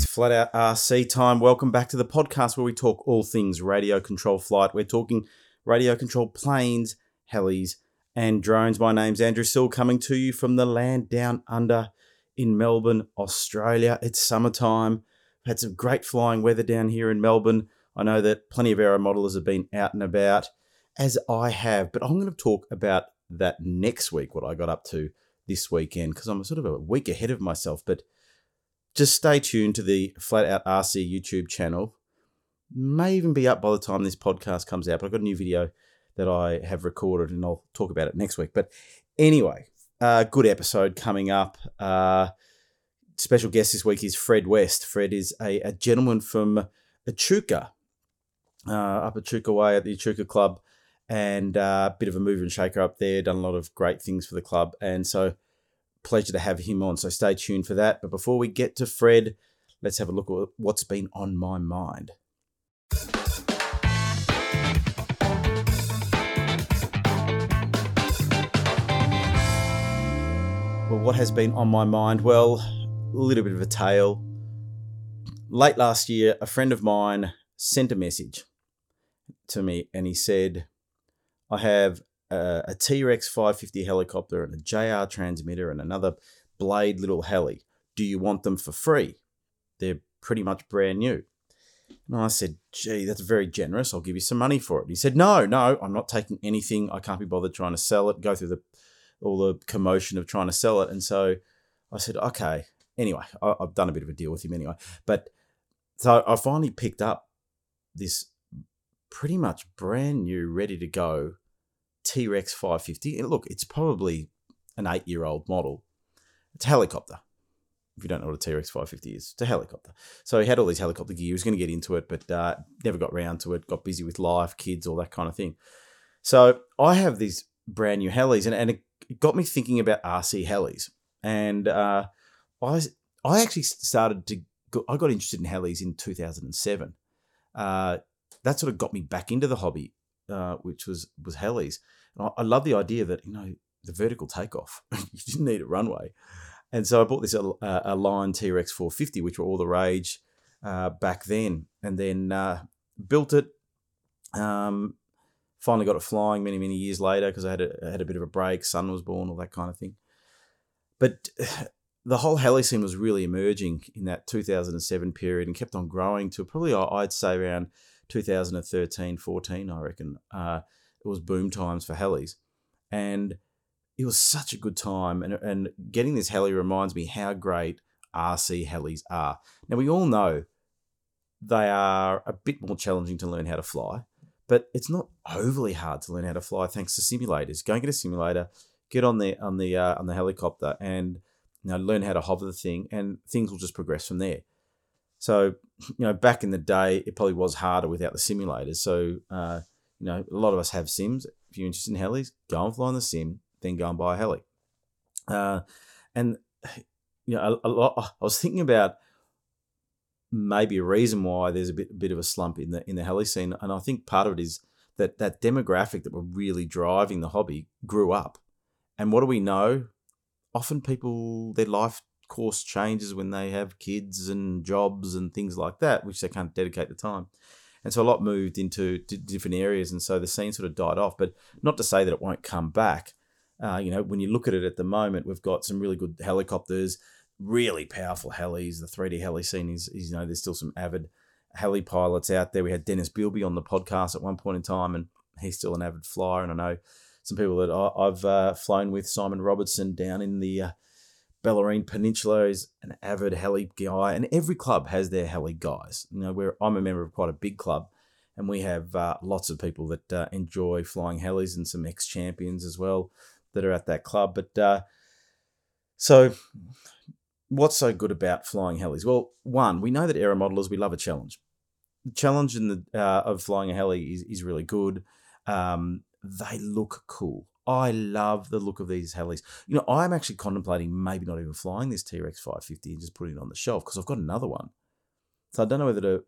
It's flat out RC time. Welcome back to the podcast where we talk all things radio control flight. We're talking radio control planes, helis, and drones. My name's Andrew Sill coming to you from the land down under in Melbourne, Australia. It's summertime. We've had some great flying weather down here in Melbourne. I know that plenty of aero modelers have been out and about, as I have, but I'm going to talk about that next week, what I got up to this weekend, because I'm sort of a week ahead of myself. But just stay tuned to the Flat Out RC YouTube channel. May even be up by the time this podcast comes out, but I've got a new video that I have recorded and I'll talk about it next week. But anyway, uh, good episode coming up. Uh, special guest this week is Fred West. Fred is a, a gentleman from Echuca, uh, up Echuca Way at the Echuca Club, and a uh, bit of a mover and shaker up there. Done a lot of great things for the club, and so pleasure to have him on. So stay tuned for that. But before we get to Fred, let's have a look at what's been on my mind. Well, what has been on my mind? Well, a little bit of a tale. Late last year, a friend of mine sent a message to me and he said, I have a, T Rex 550 helicopter and a JR transmitter and another Blade little heli. Do you want them for free? They're pretty much brand new. And I said, gee, that's very generous. I'll give you some money for it. He said, no, no, I'm not taking anything. I can't be bothered trying to sell it, go through the all the commotion of trying to sell it. And so I said, okay. Anyway, I, have done a bit of a deal with him anyway. But so I finally picked up this pretty much brand new, ready to go T Rex 550. And look, it's probably an eight year old model. It's a helicopter. If you don't know what a T Rex 550 is, it's a helicopter. So he had all these helicopter gear. He was going to get into it, but uh, never got round to it. Got busy with life, kids, all that kind of thing. So I have these brand new helis, and, and it got me thinking about RC helis. And uh, I I actually started to go, I got interested in helis in 2007. Uh, that sort of got me back into the hobby, uh, which was was helis. I, love the idea that you know the vertical takeoff. you didn't need a runway, and so I bought this a, Align T Rex 450, which were all the rage uh, back then, and then uh, built it. Um, finally got it flying many many years later because I had a, I had a bit of a break. Son was born, all that kind of thing. But the whole heli scene was really emerging in that 2007 period and kept on growing to probably I'd say around 2013, 14, I reckon. Uh, it was boom times for helis. And it was such a good time. And, and getting this heli reminds me how great RC helis are. Now, we all know they are a bit more challenging to learn how to fly, but it's not overly hard to learn how to fly thanks to simulators. Go and get a simulator, get on the on the uh, on the helicopter, and you know learn how to hover the thing, and things will just progress from there. So, you know, back in the day, it probably was harder without the simulators. So, uh, you know, a lot of us have sims. If you're interested in helis, go and fly on the sim, then go and buy a heli. Uh, and you know, a, a lot, I was thinking about maybe a reason why there's a bit, a bit of a slump in the in the heli scene, and I think part of it is that that demographic that were really driving the hobby grew up. And what do we know? Often people their life course changes when they have kids and jobs and things like that, which they can't dedicate the time. And so a lot moved into different areas, and so the scene sort of died off. But not to say that it won't come back. Uh, you know, when you look at it at the moment, we've got some really good helicopters, really powerful helis. The 3D heli scene is, is, you know, there's still some avid heli pilots out there. We had Dennis Bilby on the podcast at one point in time, and he's still an avid flyer. And I know some people that I, have uh, flown with, Simon Robertson, down in the uh, Bellarine Peninsula is an avid heli guy, and every club has their heli guys. You know, I'm a member of quite a big club, and we have uh, lots of people that uh, enjoy flying helis and some ex champions as well that are at that club. But uh, so, what's so good about flying helis? Well, one, we know that aero modelers we love a challenge. The challenge in the uh, of flying a heli is, is really good. Um, they look cool. I love the look of these helis. You know, I'm actually contemplating maybe not even flying this T Rex 550 and just putting it on the shelf because I've got another one. So I don't know whether to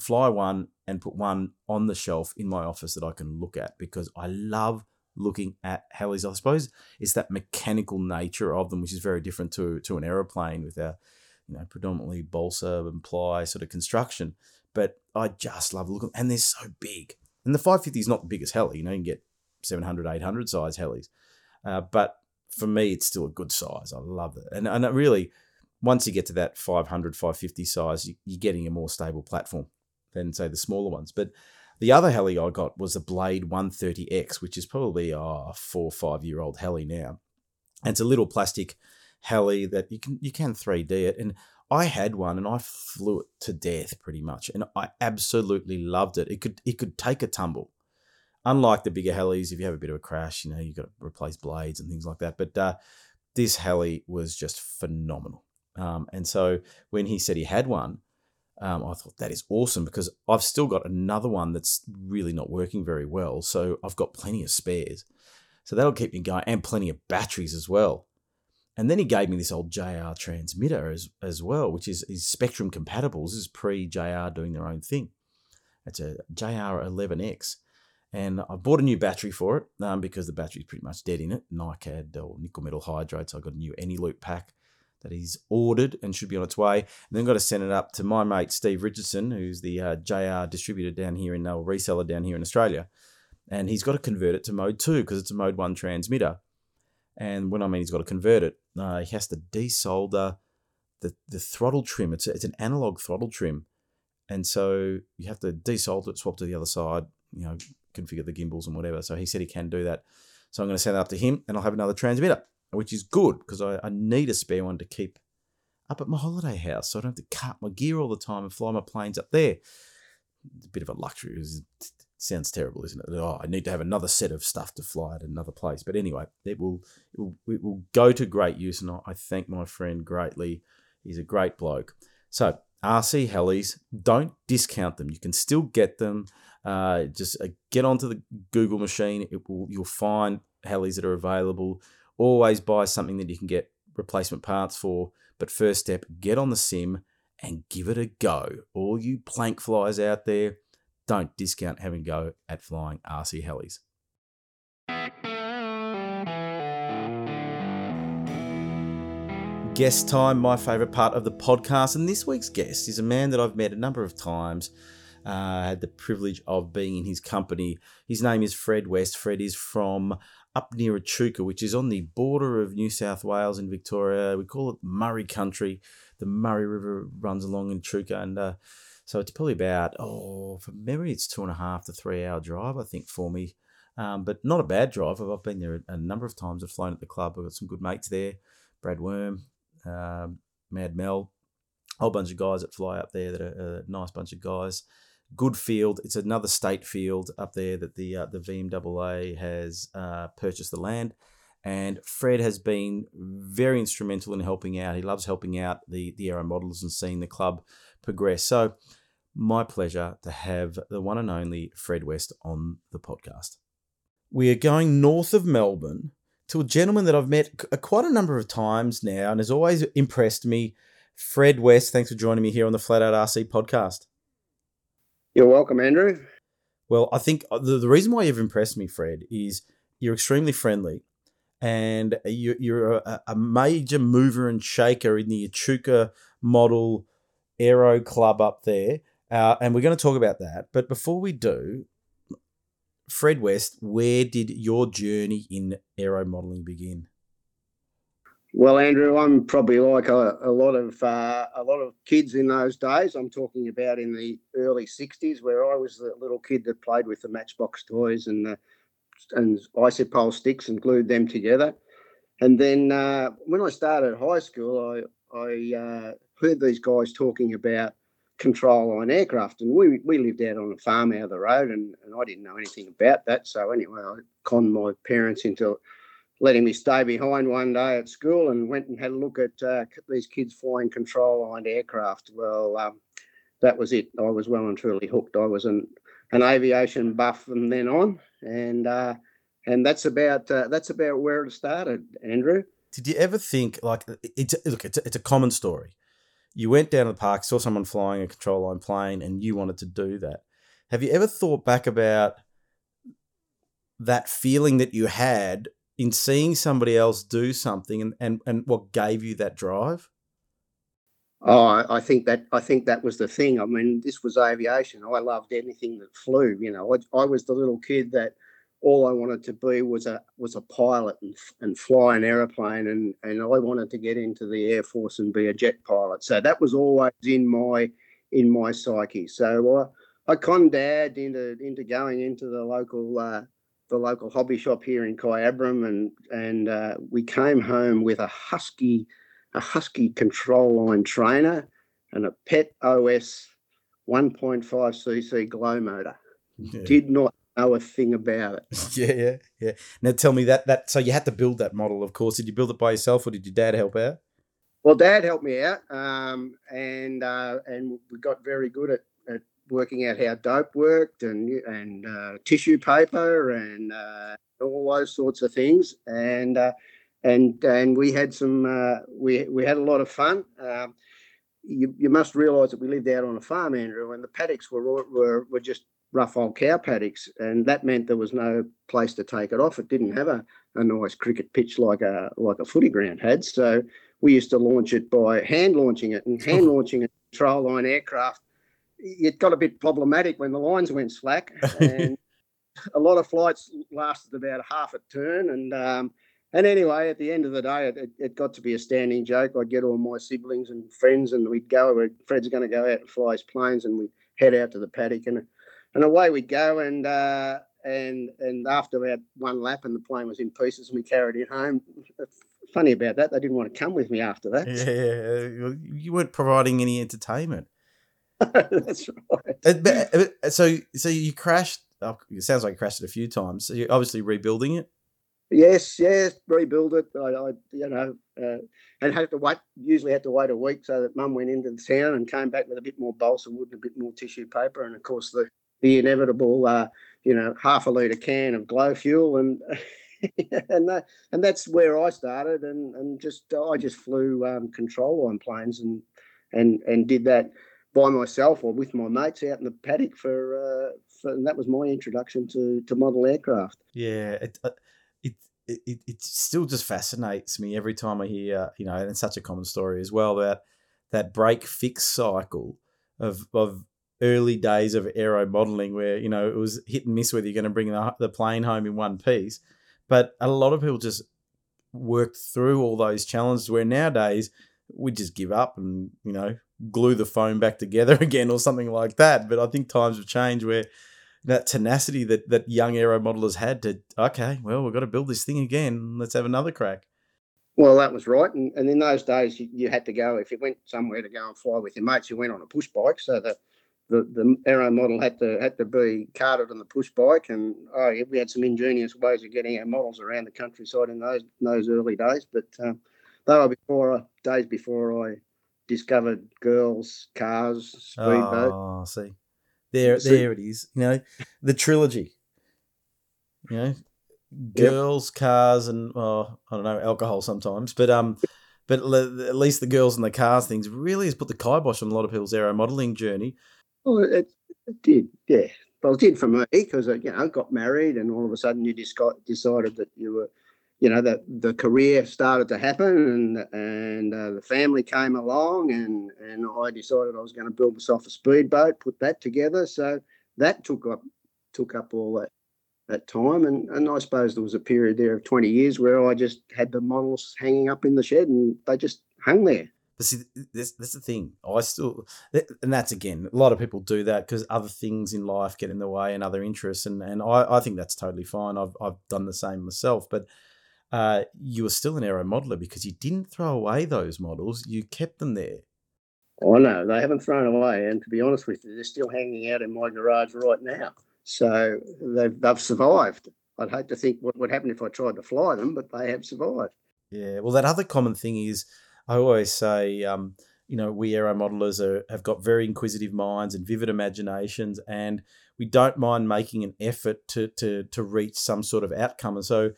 fly one and put one on the shelf in my office that I can look at because I love looking at helis. I suppose it's that mechanical nature of them, which is very different to to an aeroplane with our you know, predominantly balsa and ply sort of construction. But I just love looking. And they're so big. And the 550 is not the biggest heli. You know, you can get 700, 800 size helis. Uh, but for me, it's still a good size. I love it. And, and really, once you get to that 500, 550 size, you, you're getting a more stable platform than, say, the smaller ones. But the other heli I got was a Blade 130X, which is probably a four or five year old heli now. And it's a little plastic heli that you can you can 3D it. And I had one and I flew it to death pretty much. And I absolutely loved it. It could it could take a tumble. Unlike the bigger helis, if you have a bit of a crash, you know, you've got to replace blades and things like that. But uh, this heli was just phenomenal. Um, and so when he said he had one, um, I thought that is awesome because I've still got another one that's really not working very well. So I've got plenty of spares. So that'll keep me going and plenty of batteries as well. And then he gave me this old JR transmitter as, as well, which is, is Spektrum compatible. This is pre JR doing their own thing. It's a JR11X. And I bought a new battery for it um, because the battery's pretty much dead in it. NiCad or nickel metal hydride. So I got a new Eneloop pack that he's ordered and should be on its way. And then got to send it up to my mate Steve Richardson, who's the uh, JR distributor down here in, uh, reseller down here in Australia. And he's got to convert it to mode two because it's a mode one transmitter. And when I mean he's got to convert it, uh, he has to desolder the, the throttle trim. It's, a, it's an analog throttle trim. And so you have to desolder it, swap to the other side, you know, configure the gimbals and whatever. So he said he can do that. So I'm going to send that up to him and I'll have another transmitter, which is good because I, I need a spare one to keep up at my holiday house. So I don't have to cut my gear all the time and fly my planes up there. It's a bit of a luxury. It sounds terrible, isn't it? Oh, I need to have another set of stuff to fly at another place. But anyway, it will it will, it will go to great use, and I thank my friend greatly. He's a great bloke. So RC helis, don't discount them. You can still get them. Uh, just uh, get onto the Google machine. It will you'll find helis that are available. Always buy something that you can get replacement parts for. But first step, get on the sim and give it a go. All you plank flyers out there, don't discount having a go at flying RC helis. Guest time, my favourite part of the podcast. And this week's guest is a man that I've met a number of times uh, had the privilege of being in his company. His name is Fred West. Fred is from up near Echuca, which is on the border of New South Wales and Victoria. We call it Murray Country. The Murray River runs along in Echuca, and uh, so it's probably about oh, from memory, it's two and a half to three hour drive, I think, for me. Um, but not a bad drive. I've been there a number of times. I've flown at the club. I've got some good mates there. Brad Worm, um, Mad Mel, a whole bunch of guys that fly up there that are a nice bunch of guys good field. It's another state field up there that the uh, the VMAA has uh, purchased the land, and Fred has been very instrumental in helping out. He loves helping out the the aero models and seeing the club progress. So, my pleasure to have the one and only Fred West on the podcast. We are going north of Melbourne to a gentleman that I've met quite a number of times now and has always impressed me. Fred West, thanks for joining me here on the Flat Out RC podcast. You're welcome, Andrew. Well, I think uh, the, the reason why you've impressed me, Fred, is you're extremely friendly and you're, you're a, a, major mover and shaker in the Echuca model aero club up there. Uh, and we're going to talk about that. But before we do, Fred West, where did your journey in aero modeling begin? Well, Andrew, I'm probably like a, a lot of uh, a lot of kids in those days. I'm talking about in the early '60s, where I was the little kid that played with the Matchbox toys and the and icy pole sticks and glued them together. And then uh, when I started high school, I I uh, heard these guys talking about control line aircraft, and we we lived out on a farm out of the road, and, and I didn't know anything about that. So anyway, I conned my parents into letting me stay behind one day at school and went and had a look at uh, these kids flying control lined aircraft. Well, um, that was it. I was well and truly hooked. I was an an aviation buff from then on, and uh, and that's about uh, that's about where it started, Andrew. Did you ever think like it's look? It's a, it's a common story. You went down to the park, saw someone flying a control line plane, and you wanted to do that. Have you ever thought back about that feeling that you had in seeing somebody else do something and, and, and what gave you that drive? Oh, I, think that I think that was the thing. I mean, this was aviation. I loved anything that flew. You know, I, I was the little kid that all I wanted to be was a was a pilot and, and fly an aeroplane, and and I wanted to get into the air force and be a jet pilot. So that was always in my in my psyche. So I I conned dad into into going into the local uh, the local hobby shop here in Kyabram, and and uh, we came home with a husky a husky control line trainer and a pet OS 1.5 cc glow motor. Yeah. Did not know a thing about it. yeah, yeah, yeah. Now tell me that that so you had to build that model, of course. Did you build it by yourself, or did your dad help out? Well, Dad helped me out, um, and uh, and we got very good at working out how dope worked and and uh, tissue paper and uh, all those sorts of things. And uh, and and we had some uh, we we had a lot of fun. Um, you, you must realise that we lived out on a farm, Andrew, and the paddocks were were were just rough old cow paddocks, and that meant there was no place to take it off. It didn't have a, a nice cricket pitch like a like a footy ground had. So we used to launch it by hand launching it, and hand launching a control line aircraft. It got a bit problematic when the lines went slack, and a lot of flights lasted about half a turn, and um, and anyway, at the end of the day, it, it, got to be a standing joke. I'd get all my siblings and friends, and we'd go. Where Fred's going to go out and fly his planes, and we'd head out to the paddock, and and away we'd go. And uh, and and after about one lap, and the plane was in pieces, and we carried it home. Funny about that, they didn't want to come with me after that. Yeah, you weren't providing any entertainment. That's right. So, so you crashed. Oh, it sounds like you crashed it a few times. So you're obviously rebuilding it. Yes, yes, rebuild it. I, I you know, uh, and had to wait. Usually had to wait a week so that Mum went into the town and came back with a bit more balsa wood and a bit more tissue paper, and of course the the inevitable, uh, you know, half a litre can of glow fuel, and and that, and that's where I started, and and just I just flew um, control on planes and and and did that by myself or with my mates out in the paddock for, uh, for and that was my introduction to to model aircraft. Yeah. It, uh, it, it, it still just fascinates me every time I hear, you know, and it's such a common story as well that that break fix cycle of of early days of aero modeling where you know it was hit and miss whether you're going to bring the, the plane home in one piece but a lot of people just worked through all those challenges where nowadays we just give up and you know glue the phone back together again or something like that but i think times have changed where that tenacity that that young aero modelers had to okay, well, we've got to build this thing again. Let's have another crack. Well, that was right, and, and in those days, you, you, had to go if you went somewhere to go and fly with your mates. You went on a push bike, so the the, the aero model had to had to be carted on the push bike, and oh, yeah, we had some ingenious ways of getting our models around the countryside in those those early days. But um, they were before days before I discovered girls, cars, speedboat. Oh, see. There, so, there it is. You know, the trilogy. You know, girls, yep. cars, and oh, I don't know, alcohol sometimes. But um, but at least the girls and the cars things really has put the kibosh on a lot of people's aero modelling journey. Well, it, it did, yeah. Well, it did for me because you know got married, and all of a sudden you got decided that you were you know that the career started to happen and and uh, the family came along and and I decided I was going to build myself a speedboat put that together so that took up took up all that that time and and I suppose there was a period there of 20 years where I just had the models hanging up in the shed and they just hung there but see, this, that's the thing. I still, and that's again, a lot of people do that because other things in life get in the way and other interests, and and I, I think that's totally fine. I've I've done the same myself, but uh, you were still an aero modeler because you didn't throw away those models, you kept them there. Oh, no, they haven't thrown away. And to be honest with you, they're still hanging out in my garage right now. So they've, they've survived. I'd hate to think what would happen if I tried to fly them, but they have survived. Yeah. Well, that other common thing is I always say, um, you know, we aero modelers are, have got very inquisitive minds and vivid imaginations, and we don't mind making an effort to, to, to reach some sort of outcome. And so,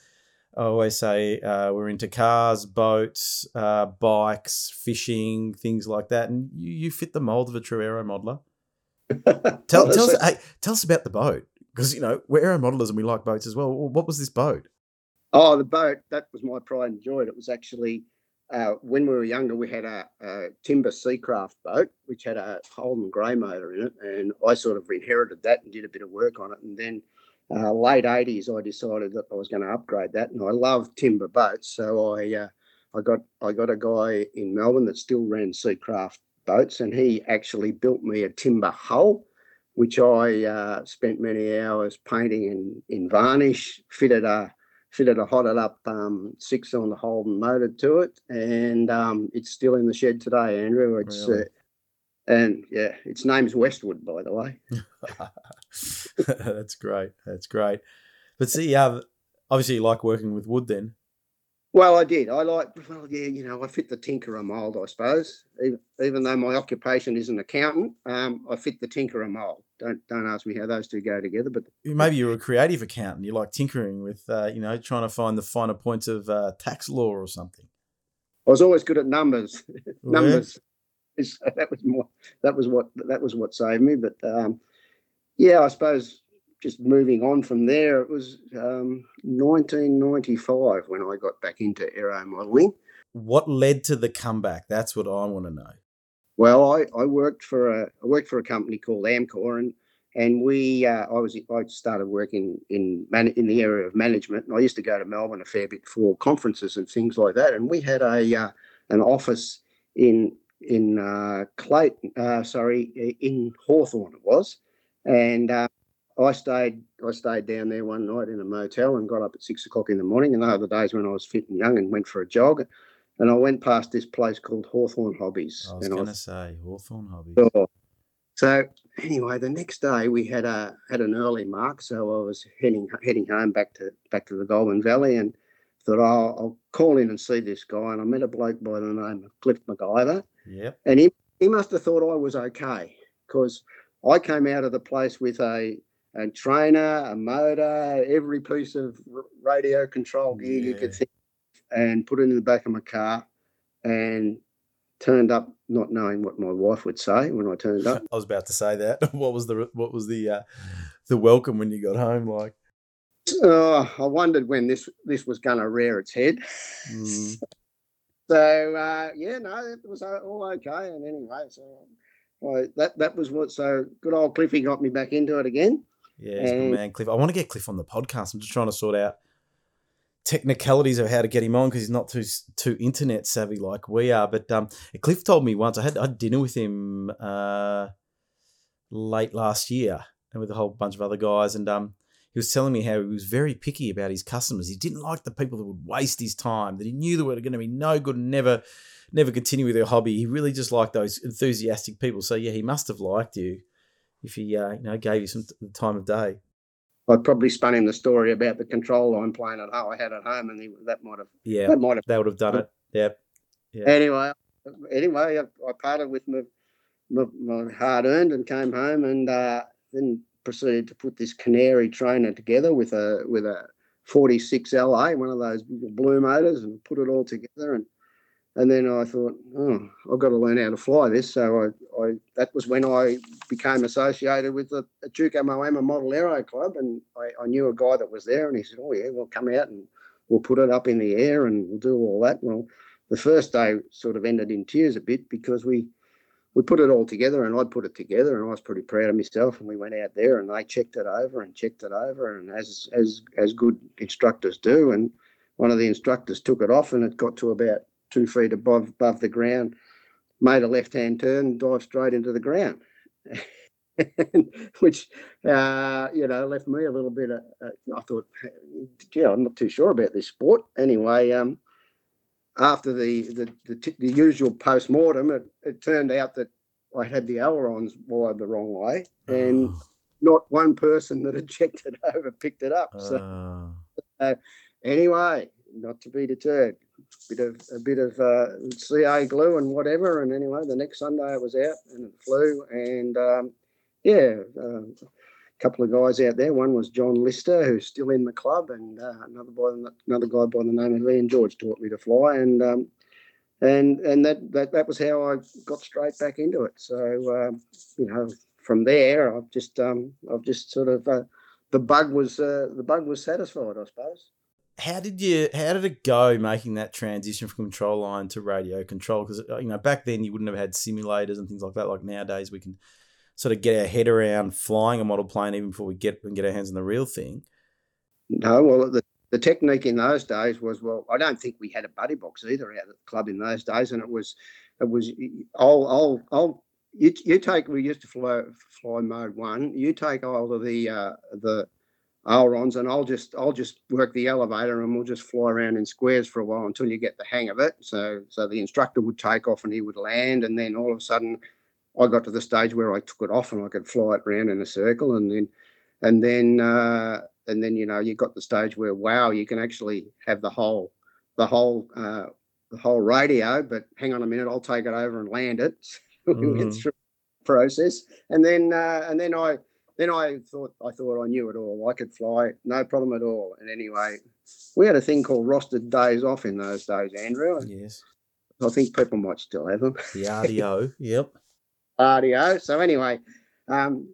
I always say uh, we're into cars, boats, uh, bikes, fishing, things like that, and you, you fit the mold of a true aero modeler. tell, tell us, hey, tell us about the boat because you know we're aero modelers and we like boats as well. What was this boat? Oh, the boat that was my pride and joy. It was actually uh, when we were younger, we had a, a, timber Seacraft boat, which had a Holden grey motor in it. And I sort of inherited that and did a bit of work on it. And then uh, late 80s, I decided that I was going to upgrade that. And I love timber boats. So I, uh, I got I got a guy in Melbourne that still ran Seacraft boats, and he actually built me a timber hull, which I uh, spent many hours painting in, in varnish, fitted a fitted a hotted up um, six on the Holden motor to it, and um, it's still in the shed today, Andrew. It's really? uh, and yeah, its name's Westwood, by the way. That's great. That's great. But see, uh, obviously, you like working with wood then. Well, I did. I like, well, yeah, you know, I fit the tinkerer mould, I suppose. Even, even though my occupation is an accountant, um, I fit the tinkerer mould. Don't don't ask me how those two go together. But maybe you're a creative accountant. You like tinkering with, uh, you know, trying to find the finer points of uh, tax law or something. I was always good at numbers. numbers. Is, that was more. That was what that was what saved me. But um, yeah, I suppose just moving on from there, it was um, 1995 when I got back into aero modelling. What led to the comeback? That's what I want to know. Well, I, I worked for a I worked for a company called Amcor, and and we uh, I was I started working in man, in the area of management, and I used to go to Melbourne a fair bit for conferences and things like that. And we had a uh, an office in in uh, Clayton, uh, sorry, in Hawthorn it was, and uh, I stayed I stayed down there one night in a motel and got up at six o'clock in the morning. And other days when I was fit and young and went for a jog, and I went past this place called Hawthorn Hobbies. I was going to say Hawthorn Hobbies. So, so anyway, the next day we had a had an early mark, so I was heading heading home back to back to the Goulburn Valley, and thought oh, I'll call in and see this guy. And I met a bloke by the name of Cliff McIver. Yeah. And he he must have thought I was okay because I came out of the place with a a trainer, a motor, every piece of radio control gear yeah. you could think, and put it in the back of my car, and turned up not knowing what my wife would say when I turned up. I was about to say that. What was the what was the uh, the welcome when you got home like? Oh, I wondered when this this was going to rear its head. Mm. so uh, yeah, no, it was all okay. And anyway, so I, that that was what. So good old Cliffy got me back into it again. Yeah, he's man, Cliff. I want to get Cliff on the podcast. I'm just trying to sort out technicalities of how to get him on because he's not too too internet savvy like we are. But um, Cliff told me once I had I had dinner with him uh, late last year and with a whole bunch of other guys, and um, he was telling me how he was very picky about his customers. He didn't like the people that would waste his time. That he knew that were going to be no good and never never continue with their hobby. He really just liked those enthusiastic people. So yeah, he must have liked you if he uh, you know gave you some time of day. I probably spun him the story about the control line playing at home. I had at home, and he, that might have yeah that might have that would have done it. Yeah. yeah. Anyway, anyway, I, I parted with my, my, my hard earned and came home, and uh, then proceeded to put this canary trainer together with a with a 46 LA, one of those blue motors, and put it all together and and then I thought, oh, I've got to learn how to fly this. So I, I that was when I became associated with the, Duke Moama Model Aero Club, and I, I, knew a guy that was there, and he said, oh yeah, we'll come out and we'll put it up in the air and we'll do all that. Well, the first day sort of ended in tears a bit because we we put it all together, and I'd put it together, and I was pretty proud of myself. And we went out there, and they checked it over and checked it over, and as as as good instructors do, and one of the instructors took it off, and it got to about two feet above above the ground, made a left hand turn, dived straight into the ground, which uh, you know left me a little bit. Uh, uh, I thought, yeah, I'm not too sure about this sport. Anyway, um, after the the, the, the usual post mortem, it, it turned out that I had the ailerons wired the wrong way, and oh. not one person that had checked it over picked it up. So, oh. uh, anyway, not to be deterred bit of a bit of uh, CA glue and whatever. And anyway, the next Sunday it was out and it flew. And um, yeah, uh, a couple of guys out there. One was John Lister, who's still in the club, and uh, another boy, another guy by the name of Ian George taught me to fly. And um, and and that, that that was how I got straight back into it. So um, you know, from there, I've just um, I've just sort of uh, the bug was uh, the bug was satisfied, I suppose how did you how did it go making that transition from control line to radio control because uh, you know back then you wouldn't have had simulators and things like that like nowadays we can sort of get our head around flying a model plane even before we get and get our hands on the real thing no well the, the technique in those days was well i don't think we had a buddy box either out at the club in those days and it was it was i'll i'll i'll you, you take we used to fly fly mode one you take all of the uh the ailerons and I'll just I'll just work the elevator and we'll just fly around in squares for a while until you get the hang of it. So so the instructor would take off and he would land and then all of a sudden I got to the stage where I took it off and I could fly it around in a circle and then and then uh, and then you know you got the stage where wow you can actually have the whole the whole uh, the whole radio but hang on a minute I'll take it over and land it. we went Mhm. through the process and then uh, and then I then I thought I thought I knew it all. I could fly, no problem at all. And anyway, we had a thing called rostered days off in those days, Andrew. yes I think people might still have them. the rdo yep RDO. So anyway, um,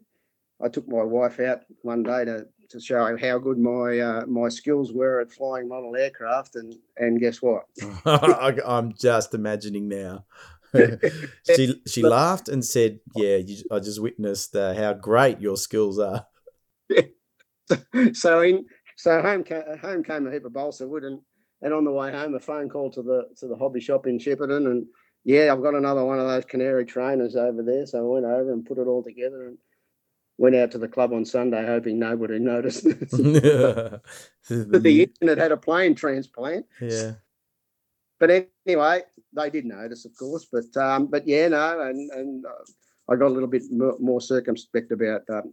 I took my wife out one day to to show how good my uh, my skills were at flying model aircraft, and and guess what? I, i'm just imagining now she she laughed and said yeah you, i just witnessed uh, how great your skills are so in so home came, home came a heap of balsa wood and and on the way home a phone call to the to the hobby shop in Shepparton and yeah I've got another one of those canary trainers over there so I went over and put it all together and went out to the club on Sunday hoping nobody noticed that the internet had a plane transplant. Yeah. But anyway they did notice of course but um but yeah no and and uh, I got a little bit more, more circumspect about um,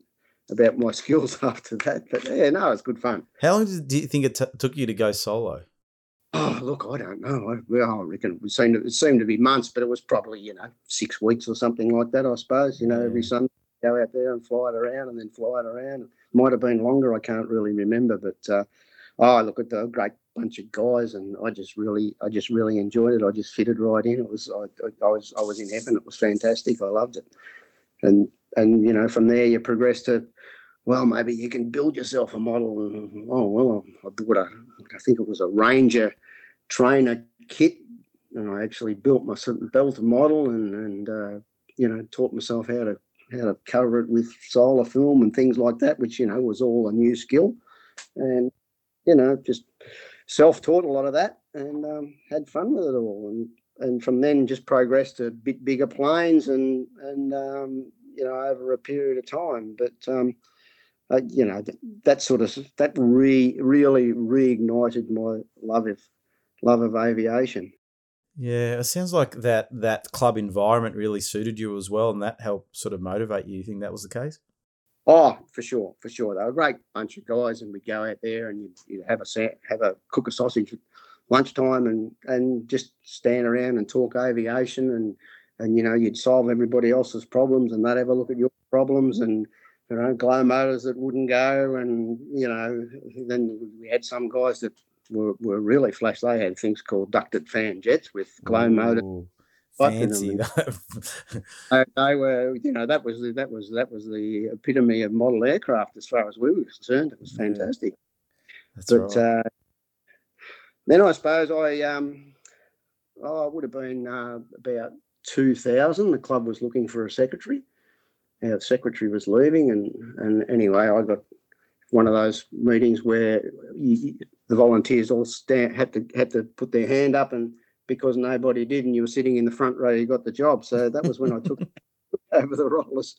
about my skills after that but yeah no it's good fun. How long did, do you think it t- took you to go solo? Oh, look, I don't know. I, well, I reckon it seemed, to, it seemed to be months, but it was probably, you know, six weeks or something like that, I suppose. You know, every Yeah. Sunday, go out there and fly it around and then fly it around. Might have been longer, I can't really remember. But, uh, oh, look at the great bunch of guys, and I just really, I just really enjoyed it. I just fitted right in. It was, I, I, I was, I was in heaven. It was fantastic. I loved it. And, and, you know, from there you progress to, well, maybe you can build yourself a model. Oh, well, I bought a, I think it was a Ranger trainer kit, and I actually built my built a model and and uh, you know taught myself how to how to cover it with solar film and things like that, which you know was all a new skill, and you know just self-taught a lot of that and um, had fun with it all, and and from then just progressed to bit bigger planes and and um, you know over a period of time, but. Um, uh, you know that, that sort of that re, really reignited my love of love of aviation. Yeah, it sounds like that that club environment really suited you as well, and that helped sort of motivate you. You think that was the case? Oh, for sure, for sure. They were a great bunch of guys, and we'd go out there and you'd, you'd have a have a cook a sausage at lunchtime and and just stand around and talk aviation and and you know you'd solve everybody else's problems and they'd have a look at your problems and you know glow motors that wouldn't go and you know then we had some guys that were, were really flash. They had things called ducted fan jets with glow motors. Ooh, Fucking fancy. They, they were, you know, that was the, that was that was the epitome of model aircraft as far as we were concerned. It was Yeah. fantastic. That's but right. uh, then I suppose I um, oh, it would have been uh, about two thousand. The club was looking for a secretary. Our secretary was leaving, and and anyway, I got one of those meetings where you, the volunteers all stand, had to had to put their hand up, and because nobody did, and you were sitting in the front row, you got the job. So that was when I took over the role as,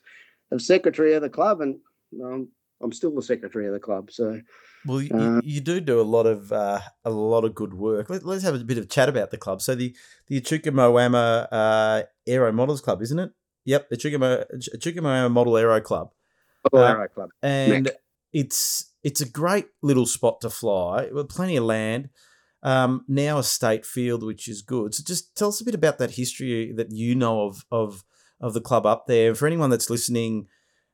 of secretary of the club, and um, I'm still the secretary of the club. So Well, you, Uh, you do do a lot of uh, a lot of good work. Let, us have a bit of chat about the club. So the the Echuca Moama uh, Aero Models Club, isn't it? Yep, Echuca, Mo, Echuca Model Aero Club, Model Uh, Aero Club. and it's it's a great little spot to fly with plenty of land. Um, now a state field, which is good. So just tell us a bit about that history that you know of of of the club up there. For anyone that's listening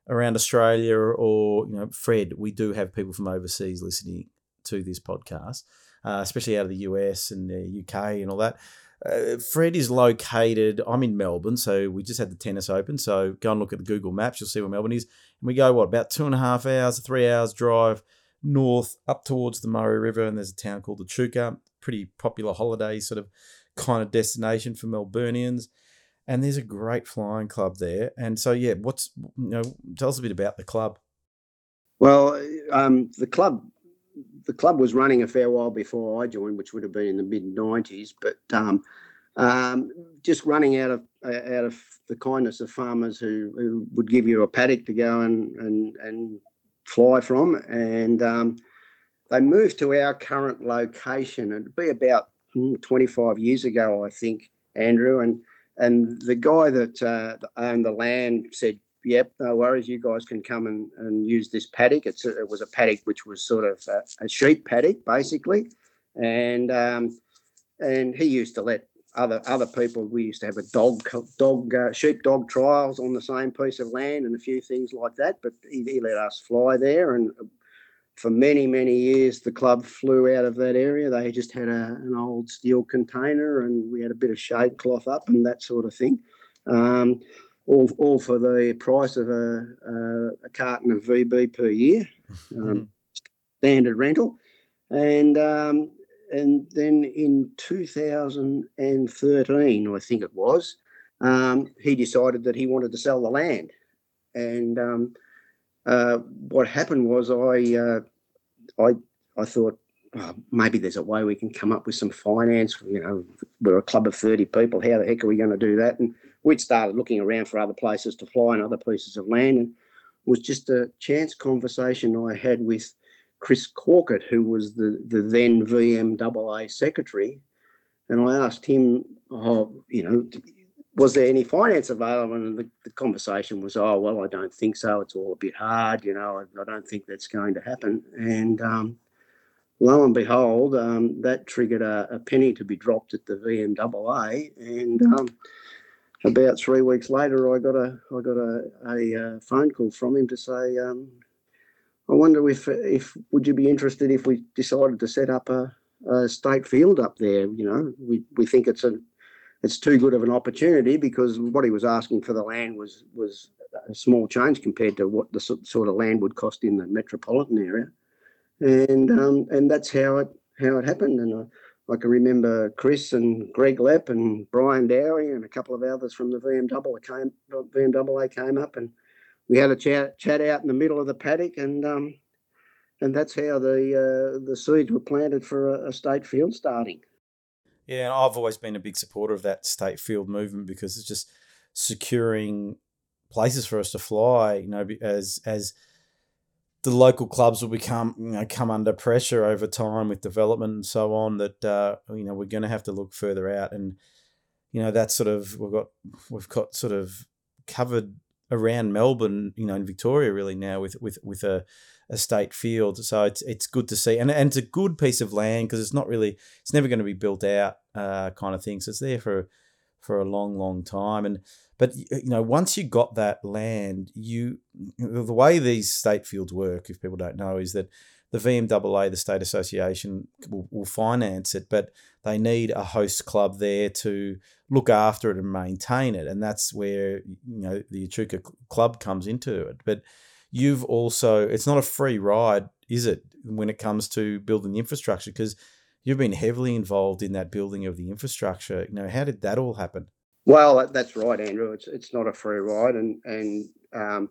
around Australia or you know, Fred, we do have people from overseas listening to this podcast, uh, especially out of the US and the UK and all that. Uh, Fred is located. I'm in Melbourne, so we just had the tennis open. So go and look at the Google Maps. You'll see where Melbourne is. And we go what about two and a half hours, three hours drive north up towards the Murray River, and there's a town called Echuca. pretty popular holiday sort of kind of destination for Melburnians. And there's a great flying club there. And so, yeah, what's, you know, tell us a bit about the club. Well, um, the club the club was running a fair while before I joined, which would have been in the mid '90s. But um, um, just running out of out of the kindness of farmers who, who would give you a paddock to go and and, and fly from, and um, they moved to our current location. It'd be about hmm, 25 years ago, I think, Andrew, and and the guy that uh, owned the land said, "Yep, no worries. You guys can come and, and use this paddock." It's a, it was a paddock which was sort of a, a sheep paddock, basically, and um, and he used to let other other people. We used to have a dog dog uh, sheep dog trials on the same piece of land and a few things like that. But he, he, let us fly there, and for many many years the club flew out of that area. They just had a, an old steel container, and we had a bit of shade cloth up and that sort of thing. Um, all, all for the price of a, a, a carton of VB per year, um, mm-hmm. standard rental. And um, and then in 2013, I think it was, um, he decided that he wanted to sell the land. And um, uh, what happened was I, uh, I, I thought oh, maybe there's a way we can come up with some finance. You know, we're a club of 30 people. How the heck are we going to do that? And we'd started looking around for other places to fly and other pieces of land. And it was just a chance conversation I had with Chris Corkett, who was the, the then VMAA secretary. And I asked him, oh, you know, was there any finance available? And the, the, conversation was, oh, well, I don't think so. It's all a bit hard, you know, I, I don't think that's going to happen. And um, lo and behold, um, that triggered a, a, penny to be dropped at the VMAA. And um, about three weeks later, I got a I got a, a, uh, phone call from him to say, um, I wonder if if would you be interested if we decided to set up a, a state field up there? You know, we, we think it's a it's too good of an opportunity because what he was asking for the land was was a small change compared to what the sort of land would cost in the metropolitan area, and um, and that's how it how it happened. And I, I can remember Chris and Greg Lepp and Brian Dowie and a couple of others from the VMAA came VMAA came up and we had a chat chat out in the middle of the paddock, and um, and that's how the uh, the seeds were planted for a, a, state field starting. Yeah, and I've always been a big supporter of that state field movement because it's just securing places for us to fly. You know, as as the local clubs will become you know come under pressure over time with development and so on. That uh, you know we're going to have to look further out, and you know that's sort of we've got we've got sort of covered around Melbourne, you know, in Victoria really now with with with a, a state field. So it's it's good to see, and and it's a good piece of land because it's not really it's never going to be built out, uh, kind of thing. So it's there for for a long, long time. And but you know, once you got that land, you the way these state fields work, if people don't know, is that the VMAA, the state association, will, will finance it, but they need a host club there to look after it and maintain it, and that's where you know the Echuca club comes into it. But you've also it's not a free ride, is it, when it comes to building the infrastructure? Because you've been heavily involved in that building of the infrastructure. You know, how did that all happen? Well, that's right, Andrew. It's it's not a free ride, and and um,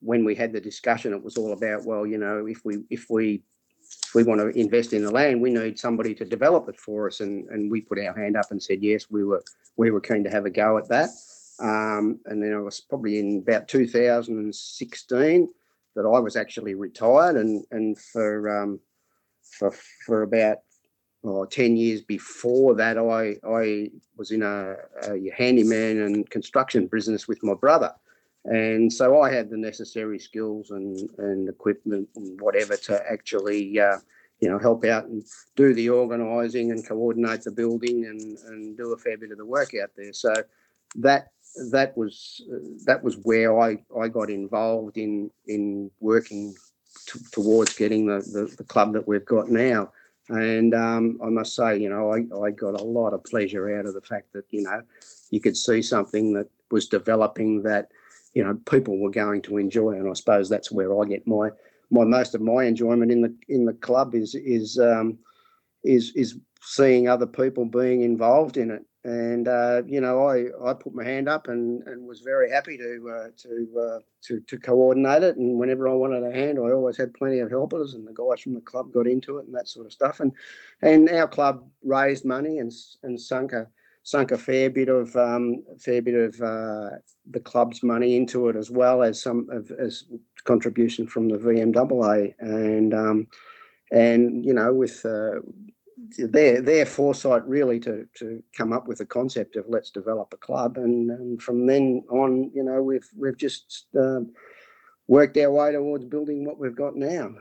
when we had the discussion, it was all about well, you know, if we if we if we want to invest in the land, we need somebody to develop it for us. And and we put our hand up and said yes, we were we were keen to have a go at that. Um, and then it was probably in about 2016 that I was actually retired, and and for um, for for about oh, 10 years before that, I I was in a, a handyman and construction business with my brother. And so I had the necessary skills and, and equipment and whatever to actually, uh, you know, help out and do the organising and coordinate the building and, and do a fair bit of the work out there. So that that was that was where I, I got involved in in working t- towards getting the, the, the club that we've got now. And um, I must say, you know, I, I got a lot of pleasure out of the fact that, you know, you could see something that was developing that you know people were going to enjoy and i suppose that's where i get my my most of my enjoyment in the in the club is is um, is is seeing other people being involved in it. And uh, you know, I, I put my hand up and, and was very happy to uh, to, uh, to to coordinate it. And whenever I wanted a hand, I always had plenty of helpers, and the guys from the club got into it and that sort of stuff. And and our club raised money and and sunk a sunk a fair bit of um, fair bit of uh, the club's money into it as well as some of as contribution from the VMAA and um, and you know with uh, their their foresight really to to come up with a concept of let's develop a club. And, and from then on you know we've we've just uh, worked our way towards building what we've got now.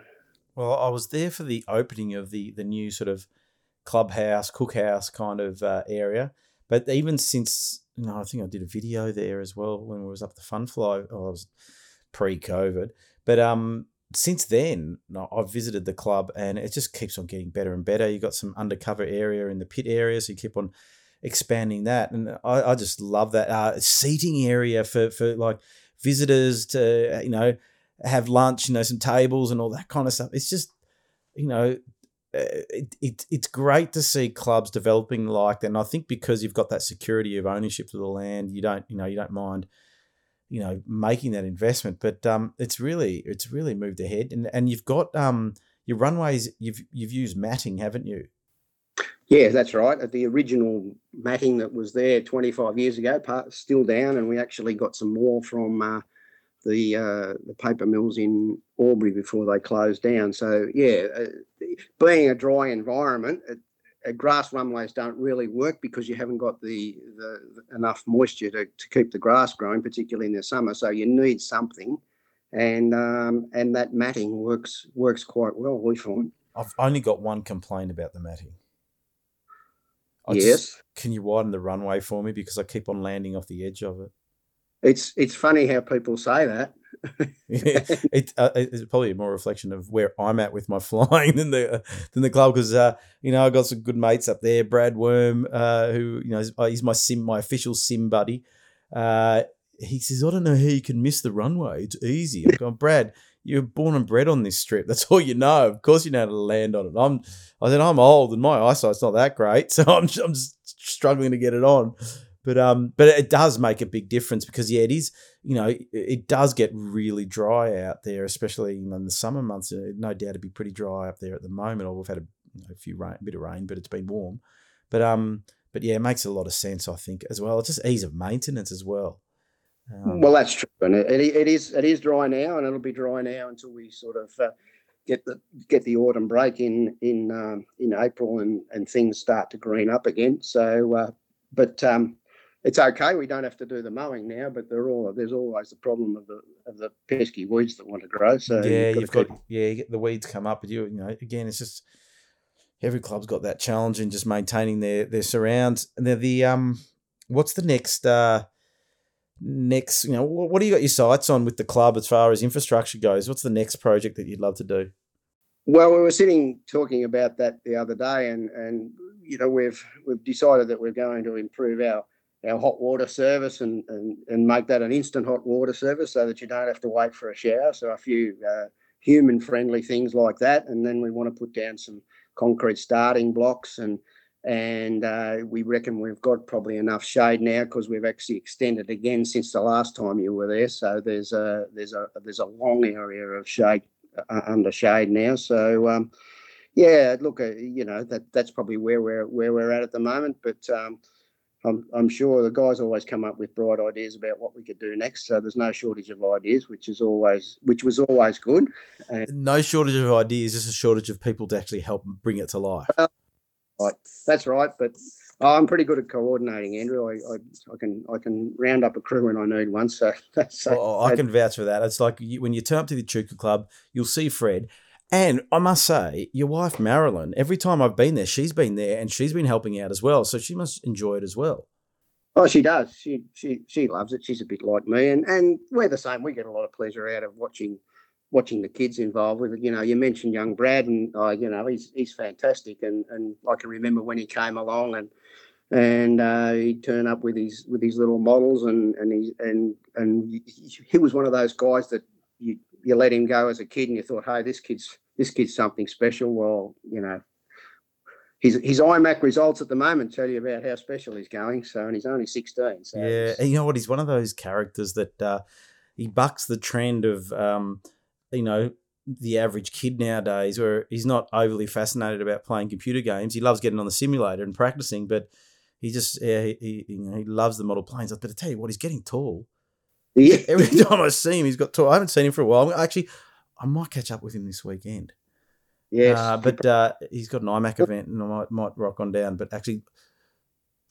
Well i was there for the opening of the the new sort of clubhouse cookhouse kind of uh, area. But even since you know i think i did a video there as well when we was up the fun fly oh, i was pre-covid. But um since then, I've visited the club and it just keeps on getting better and better. You've got some undercover area in the pit area, so you keep on expanding that. And I, I just love that uh, seating area for, for like visitors to, you know, have lunch, you know, some tables and all that kind of stuff. It's just, you know, uh, it, it, it's great to see clubs developing like that. And I think because you've got that security of ownership of the land, you don't, you know, you don't mind – you know making that investment. But um, it's really it's really moved ahead, and and you've got um your runways. You've you've used matting, haven't you? Yeah, that's right. The original matting that was there 25 years ago, part, still down, and we actually got some more from uh, the uh, the paper mills in Albury before they closed down. So yeah, uh, being a dry environment, it, grass runways don't really work because you haven't got the, the, enough moisture to, to keep the grass growing, particularly in the summer. So you need something, and um, and that matting works works quite well. We find. I've only got one complaint about the matting. I yes. Just, can you widen the runway for me because I keep on landing off the edge of it? It's it's funny how people say that it, uh, it's probably more reflection of where I'm at with my flying than the than the club because uh, you know I got some good mates up there. Brad Worm, uh, who you know is, uh, he's my sim, my official sim buddy. Uh, he says, "I don't know how you can miss the runway. It's easy." I'm going, Brad. You're born and bred on this strip. That's all you know. Of course, you know how to land on it. I'm, I said, I'm old and my eyesight's not that great, so I'm, I'm struggling to get it on. But um, but it does make a big difference because yeah, it is. You know, it, does get really dry out there, especially in the summer months. Uh, no doubt it'd be pretty dry up there at the moment. Or we've had a, a few rain, a bit of rain, but it's been warm. But um, but yeah, it makes a lot of sense. I think as well. It's just ease of maintenance as well. Um, well, that's true, and it, it is it is dry now, and it'll be dry now until we sort of uh, get the get the autumn break in in um, in April, and and things start to green up again. So, uh, but um, it's okay. We don't have to do the mowing now, but all there's always the problem of the of the pesky weeds that want to grow. So yeah, you've got, got yeah, you the weeds come up, but you you know again, it's just every club's got that challenge in just maintaining their their surrounds. And then the um, what's the next uh next? You know, what do you got your sights on with the club as far as infrastructure goes? What's the next project that you'd love to do? Well, we were sitting talking about that the other day, and and you know we've we've decided that we're going to improve our our hot water service and, and, and make that an instant hot water service so that you don't have to wait for a shower. So a few uh, human friendly things like that. And then we want to put down some concrete starting blocks and and uh, we reckon we've got probably enough shade now because we've actually extended again since the last time you were there. So there's a there's a there's a long area of shade uh, under shade now. So um, yeah, look, uh, you know that that's probably where we're where we're at at the moment. But um, I'm, I'm sure the guys always come up with bright ideas about what we could do next. So there's no shortage of ideas, which is always which was always good. And no shortage of ideas, just a shortage of people to actually help bring it to life. Uh, right, that's right. But oh, I'm pretty good at coordinating, Andrew. I, I, I, can I can round up a crew when I need one. So, so well, I can vouch for that. It's like you, when you turn up to the Echuca Club, you'll see Fred and I must say, your wife Marilyn, every time I've been there, she's been there and she's been helping out as well. So she must enjoy it as well. Oh, she does. She she she loves it. She's a bit like me, and and we're the same. We get a lot of pleasure out of watching watching the kids involved with it. You know, you mentioned young Brad, and uh, you know he's he's fantastic, and and I can remember when he came along and and uh, he'd turn up with his with his little models, and and he and and he was one of those guys that you you let him go as a kid and you thought, hey, this kid's this kid's something special. Well, you know, his his IMAC results at the moment tell you about how special he's going. So, and he's only sixteen. So yeah, and you know what? He's one of those characters that uh, he bucks the trend of um, you know the average kid nowadays, where he's not overly fascinated about playing computer games. He loves getting on the simulator and practicing, but he just yeah, he, he, you know, he loves the model planes. But I tell you what, he's getting tall. Yeah. Every time I see him, he's got tall. I haven't seen him for a while. Actually, I might catch up with him this weekend. Yes, uh, but uh, he's got an IMAC event, and I might might rock on down. But actually,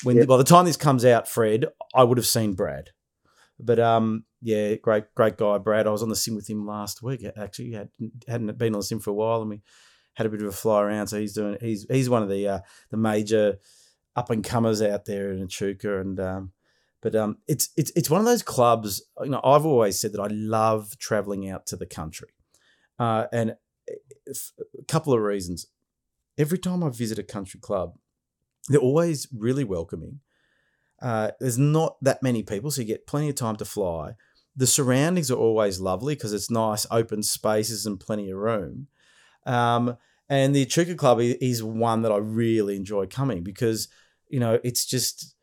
when yep. by the time this comes out, Fred, I would have seen Brad. But um, yeah, great great guy, Brad. I was on the sim with him last week. Actually, had, hadn't been on the sim for a while, and we had a bit of a fly around. So he's doing he's he's one of the uh, the major up and comers out there in Echuca, and um, but um, it's it's it's one of those clubs. You know, I've always said that I love traveling out to the country, uh, and a couple of reasons. Every time I visit a country club, they're always really welcoming. Uh, there's not that many people, so you get plenty of time to fly. The surroundings are always lovely because it's nice open spaces and plenty of room. Um, and the Echuca Club is one that I really enjoy coming because you know it's just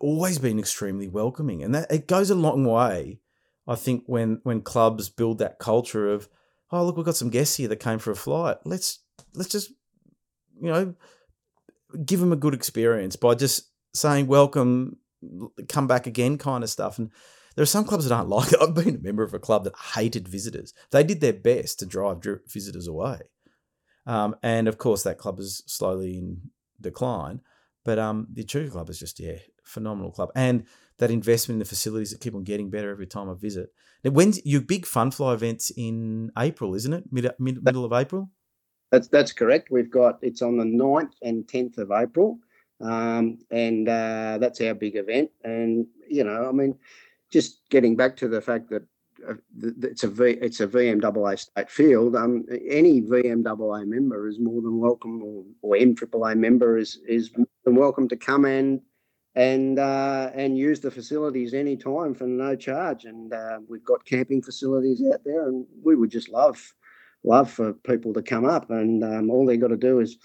always been extremely welcoming, and that it goes a long way. I think when when clubs build that culture of oh look we've got some guests here that came for a flight. Let's let's just you know give them a good experience by just saying welcome come back again kind of stuff. And there are some clubs that aren't like it i've been a member of a club that hated visitors. They did their best to drive visitors away. Um, and of course that club is slowly in decline but um, the Echuca Club is just yeah phenomenal club and that investment in the facilities that keep on getting better every time I visit. Now, when's your big fun fly events in April, isn't it? Mid, mid middle of April? That's that's correct. We've got it's on the 9th and 10th of April. Um, and uh, that's our big event. And you know, I mean, just getting back to the fact that uh, it's a v, it's a VMAA state field. Um, any VMAA member is more than welcome, or, or MAAA member is is more than welcome to come and and uh, and use the facilities anytime for no charge. And uh, we've got camping facilities out there, and we would just love love for people to come up. And um, all they got to do is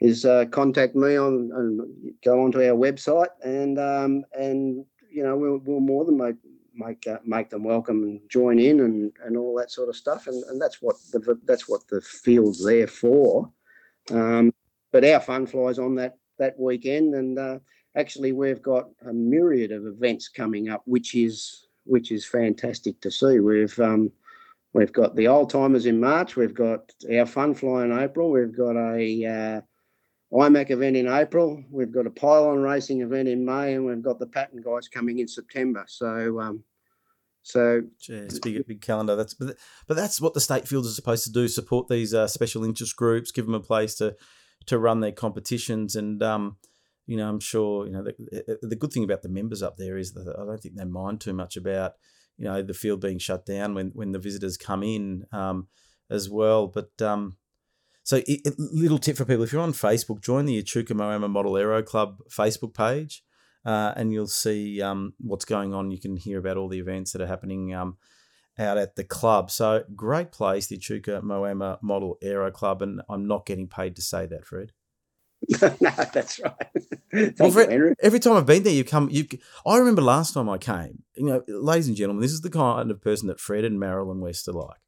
is uh, contact me on and go onto our website, and um, and you know we'll, we'll more than make make uh, make them welcome and join in and, and all that sort of stuff. And, and that's what the that's what the field's there for. Um, but our fun flies on that that weekend, and uh, actually we've got a myriad of events coming up, which is which is fantastic to see. We've um, we've got the old timers in March. We've got our fun fly in April. We've got a uh, IMAC event in April. We've got a pylon racing event in May, and we've got the pattern guys coming in September. So, um, so it's big, big calendar. That's but, but that's what the state fields are supposed to do: support these uh, special interest groups, give them a place to to run their competitions, and um, you know, I'm sure, you know, the, the good thing about the members up there is that I don't think they mind too much about, you know, the field being shut down when, when the visitors come in um, as well. But um, so, it, little tip for people if you're on Facebook, join the Echuca Moama Model Aero Club Facebook page. Uh, and you'll see um, what's going on. You can hear about all the events that are happening um, out at the club. So great place, the Echuca Moama Model Aero Club, and I'm not getting paid to say that, Fred. no, that's right. well, you, every time I've been there, you come. You, I remember last time I came. You know, ladies and gentlemen, this is the kind of person that Fred and Marilyn West are like.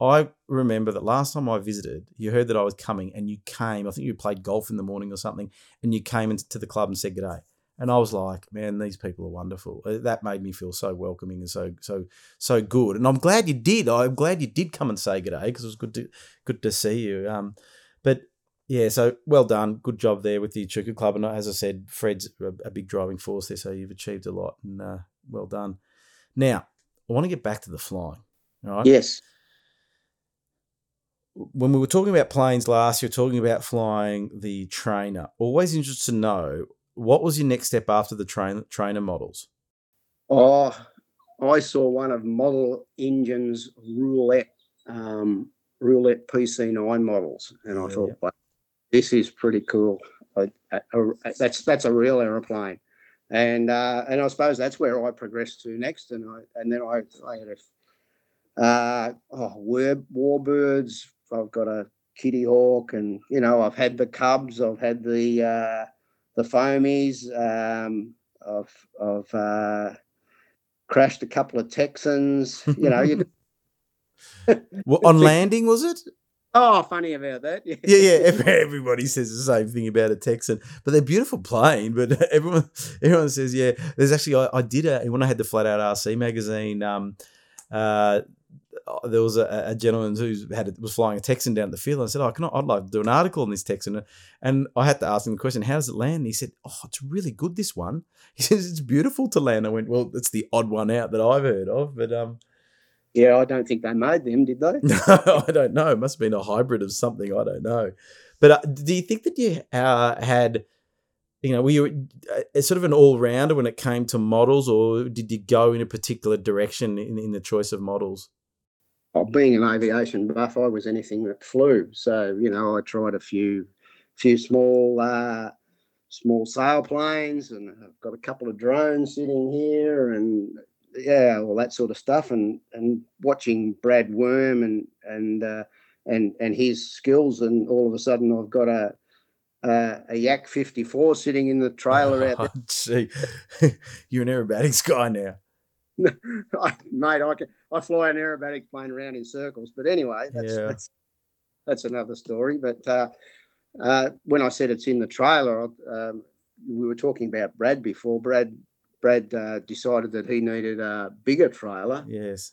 I remember that last time I visited, you heard that I was coming, and you came. I think you played golf in the morning or something, and you came into the club and said good day. And I was like, man, these people are wonderful. Uh, that made me feel so welcoming and so so so good. And I'm glad you did. I'm glad you did come and say good day because it was good to good to see you. Um, but yeah, so well done. Good job there with the Echuca Club. And as I said, Fred's a, big driving force there, so you've achieved a lot and uh, well done. Now, I want to get back to the flying. All right. Yes. When we were talking about planes last, you were talking about flying the trainer. Always interested to know what was your next step after the train, trainer models? Oh, I saw one of Model Engine's roulette um, roulette PC9 models, and I yeah, thought, yeah this is pretty cool. that's that's a real aeroplane, and uh, and I suppose that's where I progressed to next, and I and then I, I had uh, oh, war, warbirds. I've got a Kittyhawk, and you know I've had the cubs. I've had the uh, the foamies. Um, I've I've uh, crashed a couple of Texans. You know, you, well, on landing was it? Oh, funny about that. Yeah, yeah. yeah. Everybody says the same thing about a Texan, but they're beautiful plane. But everyone, everyone says, yeah. There's actually, I, I did a when I had the Flat Out RC magazine. Um, uh, there was a, a gentleman who had was flying a Texan down the field. And I said, "Oh, can I, I'd like to do an article on this Texan." And I had to ask him the question, "How does it land?" And he said, "Oh, it's really good. This one." He says it's beautiful to land. I went, "Well, it's the odd one out that I've heard of." But um, yeah, I don't think they made them, did they? No, I don't know. It must have been a hybrid of something. I don't know. But uh, do you think that you uh, had, you know, were you uh, sort of an all rounder when it came to models, or did you go in a particular direction in, in the choice of models? Oh, being an aviation buff, I was anything that flew. So you know, I tried a few, few small, uh, small sailplanes, and I've got a couple of drones sitting here, and yeah, all that sort of stuff, and and watching Brad Worm and and uh, and and his skills, and all of a sudden I've got a a, a Yak fifty four sitting in the trailer oh, out there. Gee, you're an aerobatics guy now. Mate, I can I fly an aerobatic plane around in circles, but anyway, that's yeah. that's, that's another story. But uh, uh, when I said it's in the trailer, um, we were talking about Brad before. Brad Brad uh, decided that he needed a bigger trailer. Yes.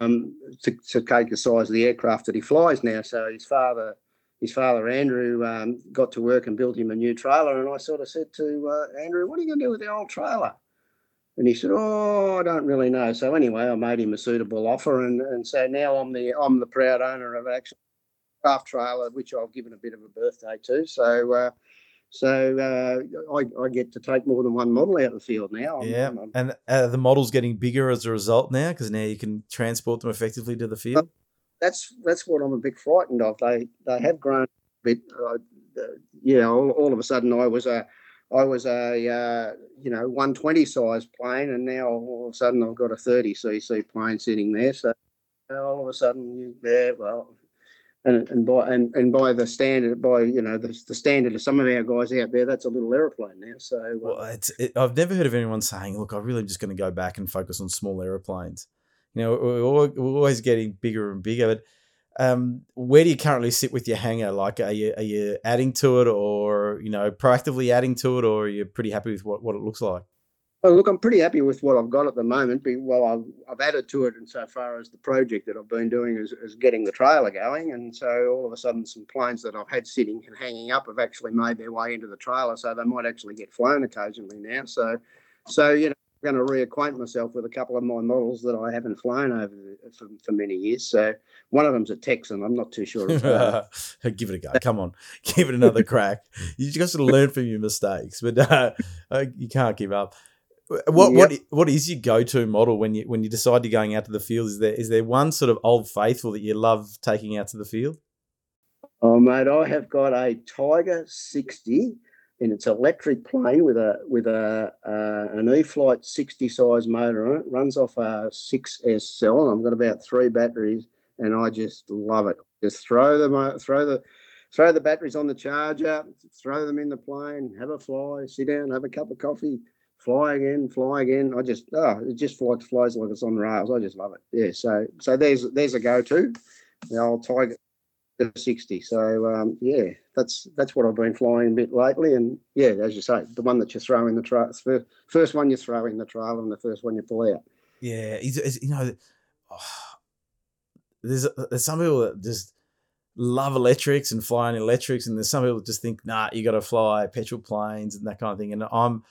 Um, to, to take the size of the aircraft that he flies now. So his father, his father Andrew, um, got to work and built him a new trailer. And I sort of said to uh, Andrew, "What are you going to do with the old trailer?" And he said, "Oh, I don't really know." So anyway, I made him a suitable offer, and, and so now I'm the I'm the proud owner of actually craft trailer, which I've given a bit of a birthday to. So uh, so uh, I, I, get to take more than one model out of the field now. Yeah, I'm, I'm, and are the models getting bigger as a result now because now you can transport them effectively to the field. That's that's what I'm a bit frightened of. They they have grown a bit. Uh, yeah, all, all, of a sudden I was a I was a uh, you know 120 size plane, and now all of a sudden I've got a 30 cc plane sitting there. So all of a sudden you yeah well and and by and, and by the standard by you know the, the standard of some of our guys out there that's a little aeroplane now so uh, well it's it, i've never heard of anyone saying look i'm really just going to go back and focus on small aeroplanes. You know we're, we're always getting bigger and bigger but um, where do you currently sit with your hangar like are you are you adding to it or you know proactively adding to it or are you pretty happy with what, what it looks like well, look, I'm pretty happy with what I've got at the moment. Well, I've, I've added to it insofar as the project that I've been doing is, is getting the trailer going. And so all of a sudden, some planes that I've had sitting and hanging up have actually made their way into the trailer. So they might actually get flown occasionally now. So, so you know, I'm going to reacquaint myself with a couple of my models that I haven't flown over for, for many years. So one of them's a Texan. I'm not too sure. give it a go. Come on, give it another crack. You just got to learn from your mistakes, but uh, you can't give up. What yep. what what is your go to model when you when you decide you're going out to the field? Is there is there one sort of old faithful that you love taking out to the field? Oh mate, I have got a Tiger sixty, and it's electric plane with a with a uh, an E-flite sixty size motor on it. Runs off a six S cell. I've got about three batteries, and I just love it. Just throw them throw the throw the batteries on the charger, throw them in the plane, have a fly, sit down, have a cup of coffee fly again, fly again. I just oh, it just flies like it's on rails. I just love it. Yeah. So so there's there's a go to. The old Tiger 60. So um, yeah, that's that's what I've been flying a bit lately. And yeah, as you say, the one that you throw in the trail, first, one you throw in the trail, and the first one you pull out. Yeah, you know, oh, there's there's some people that just love electrics and flying electrics, and there's some people that just think, nah, you got to fly petrol planes and that kind of thing. And I'm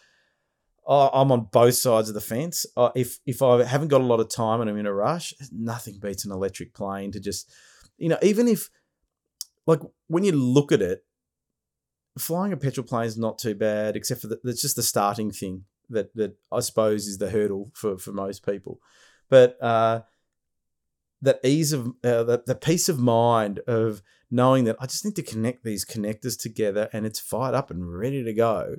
I'm on both sides of the fence. if if I haven't got a lot of time and I'm in a rush, nothing beats an electric plane to just, you know, even if, like, when you look at it, flying a petrol plane is not too bad, except for that it's just the starting thing that that I suppose is the hurdle for for most people. But uh, that ease of uh, the peace of mind of knowing that I just need to connect these connectors together and it's fired up and ready to go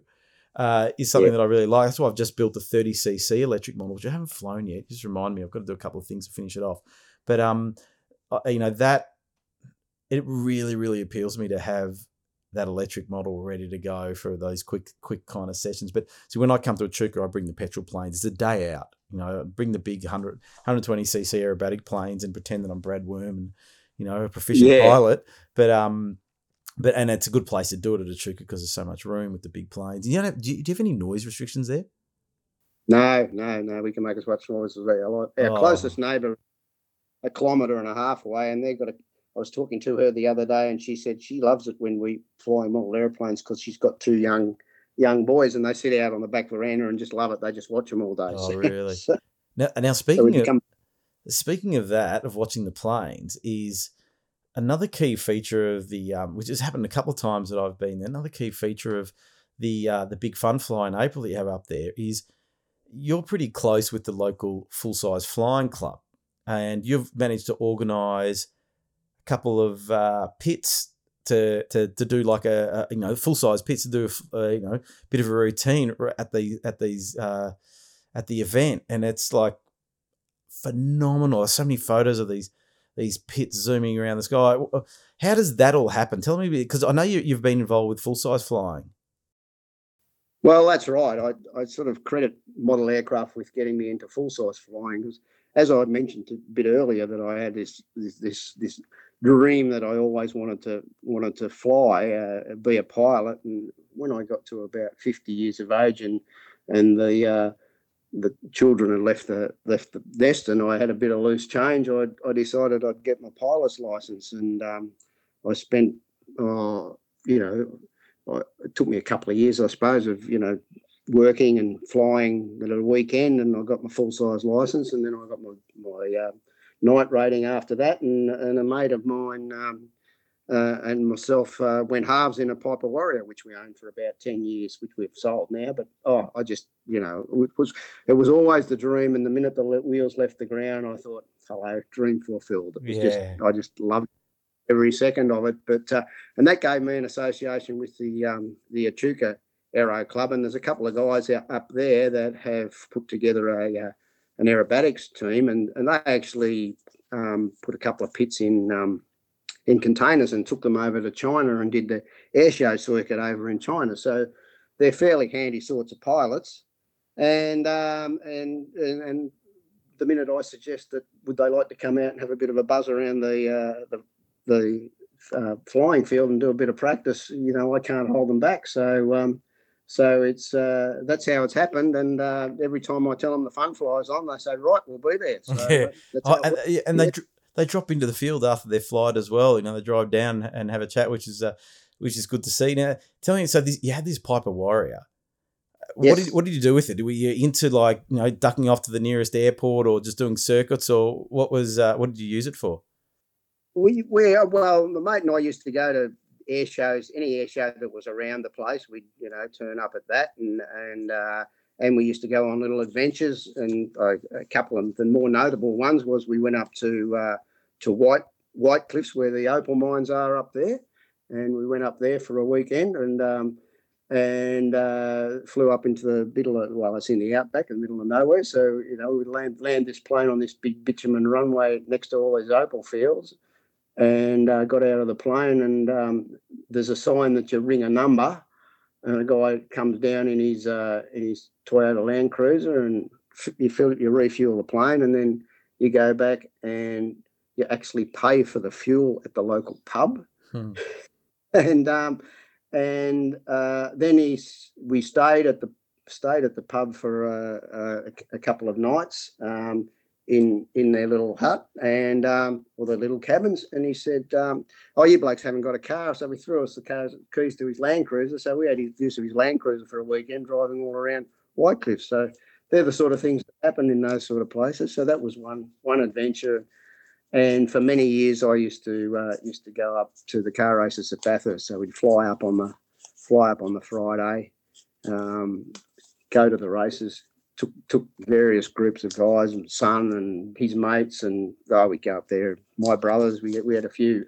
uh, is something yeah. that I really like. That's why I've just built a 30cc electric model, which I haven't flown yet. Just remind me, I've got to do a couple of things to finish it off. But um, you know that it really really appeals to me to have that electric model ready to go for those quick quick kind of sessions. But so when I come to Echuca, I bring the petrol planes. It's a day out. You know, I bring the big 100, 120 cc aerobatic planes and pretend that I'm Brad Worm and you know a proficient yeah. pilot. But um, but and it's a good place to do it at Echuca because there's so much room with the big planes. You know, do you, do you have any noise restrictions there? No, no, no. We can make as much noise as we like. Our oh. closest neighbour, a kilometre and a half away, and they've got a I was talking to her the other day, and she said she loves it when we fly model airplanes because she's got two young young boys, and they sit out on the back veranda and just love it. They just watch them all day. Oh, really? so, now, now speaking so of come... speaking of that, of watching the planes, is another key feature of the um, which has happened a couple of times that I've been there. Another key feature of the uh, the big fun fly in April that you have up there is you're pretty close with the local full size flying club, and you've managed to organise a couple of uh, pits to, to to do like a, a you know full size pits to do a, a, you know bit of a routine at the at these uh, at the event, and it's like phenomenal. There's so many photos of these these pits zooming around the sky. How does that all happen? Tell me because I know you, you've been involved with full size flying. Well, that's right. I, I sort of credit model aircraft with getting me into full size flying because, as I mentioned a bit earlier, that I had this this this, this dream that I always wanted to wanted to fly, uh, be a pilot. And when I got to about 50 years of age, and and the uh, the children had left the left the nest, and I had a bit of loose change, I, I decided I'd get my pilot's license, and um, I spent, uh, you know, it took me a couple of years, I suppose, of you know working and flying at a weekend, and I got my full size license, and then I got my my uh, night rating after that, and, and a mate of mine um, uh, and myself uh, went halves in a Piper Warrior, which we owned for about ten years, which we've sold now. But oh, I just you know it was it was always the dream, and the minute the wheels left the ground, I thought, hello, dream fulfilled. It was yeah. just I just loved every second of it. But uh, and that gave me an association with the um, the Echuca Aero Club, and there's a couple of guys out up there that have put together a uh, an aerobatics team, and, and they actually um, put a couple of pits in um, in containers and took them over to China and did the air show circuit over in China. So they're fairly handy sorts of pilots. And um, and, and and the minute I suggest that would they like to come out and have a bit of a buzz around the uh, the the uh, flying field and do a bit of practice, you know, I can't hold them back. So um, so it's uh, that's how it's happened, and uh, every time I tell them the fun flies on, they say, "Right, we'll be there." So yeah, oh, and, and they they drop into the field after their flight as well. You know, they drive down and have a chat, which is uh, which is good to see. Now, tell me, so this, you had this Piper Warrior. Yes. What did what did you do with it? Were you into like you know ducking off to the nearest airport, or just doing circuits, or what was uh, what did you use it for? We we well, the mate and I used to go to air shows, any air show that was around the place, we'd you know turn up at that, and and uh, and we used to go on little adventures. And uh, a couple of the more notable ones was we went up to uh, to White White Cliffs where the opal mines are up there, and we went up there for a weekend and. Um, and uh, flew up into the middle of well, it's in the outback, in the middle of nowhere. So you know, we land land this plane on this big bitumen runway next to all these opal fields, and uh, got out of the plane. And um, there's a sign that you ring a number, and a guy comes down in his uh, in his Toyota Land Cruiser, and you fill you refuel the plane, and then you go back and you actually pay for the fuel at the local pub. Hmm. and um, and uh, then he's we stayed at the stayed at the pub for uh, a, a couple of nights. Um, in in their little hut and um, or their little cabins. And he said, um, "Oh, you blokes haven't got a car," so he threw us the cars, keys to his Land Cruiser. So we had use of his Land Cruiser for a weekend, driving all around White Cliff. So they're the sort of things that happen in those sort of places. So that was one one adventure. And for many years, I used to uh, used to go up to the car races at Bathurst. So we'd fly up on the fly up on the Friday, um, go to the races, took took various groups of guys and son and his mates and oh we go up there my brothers we we had a few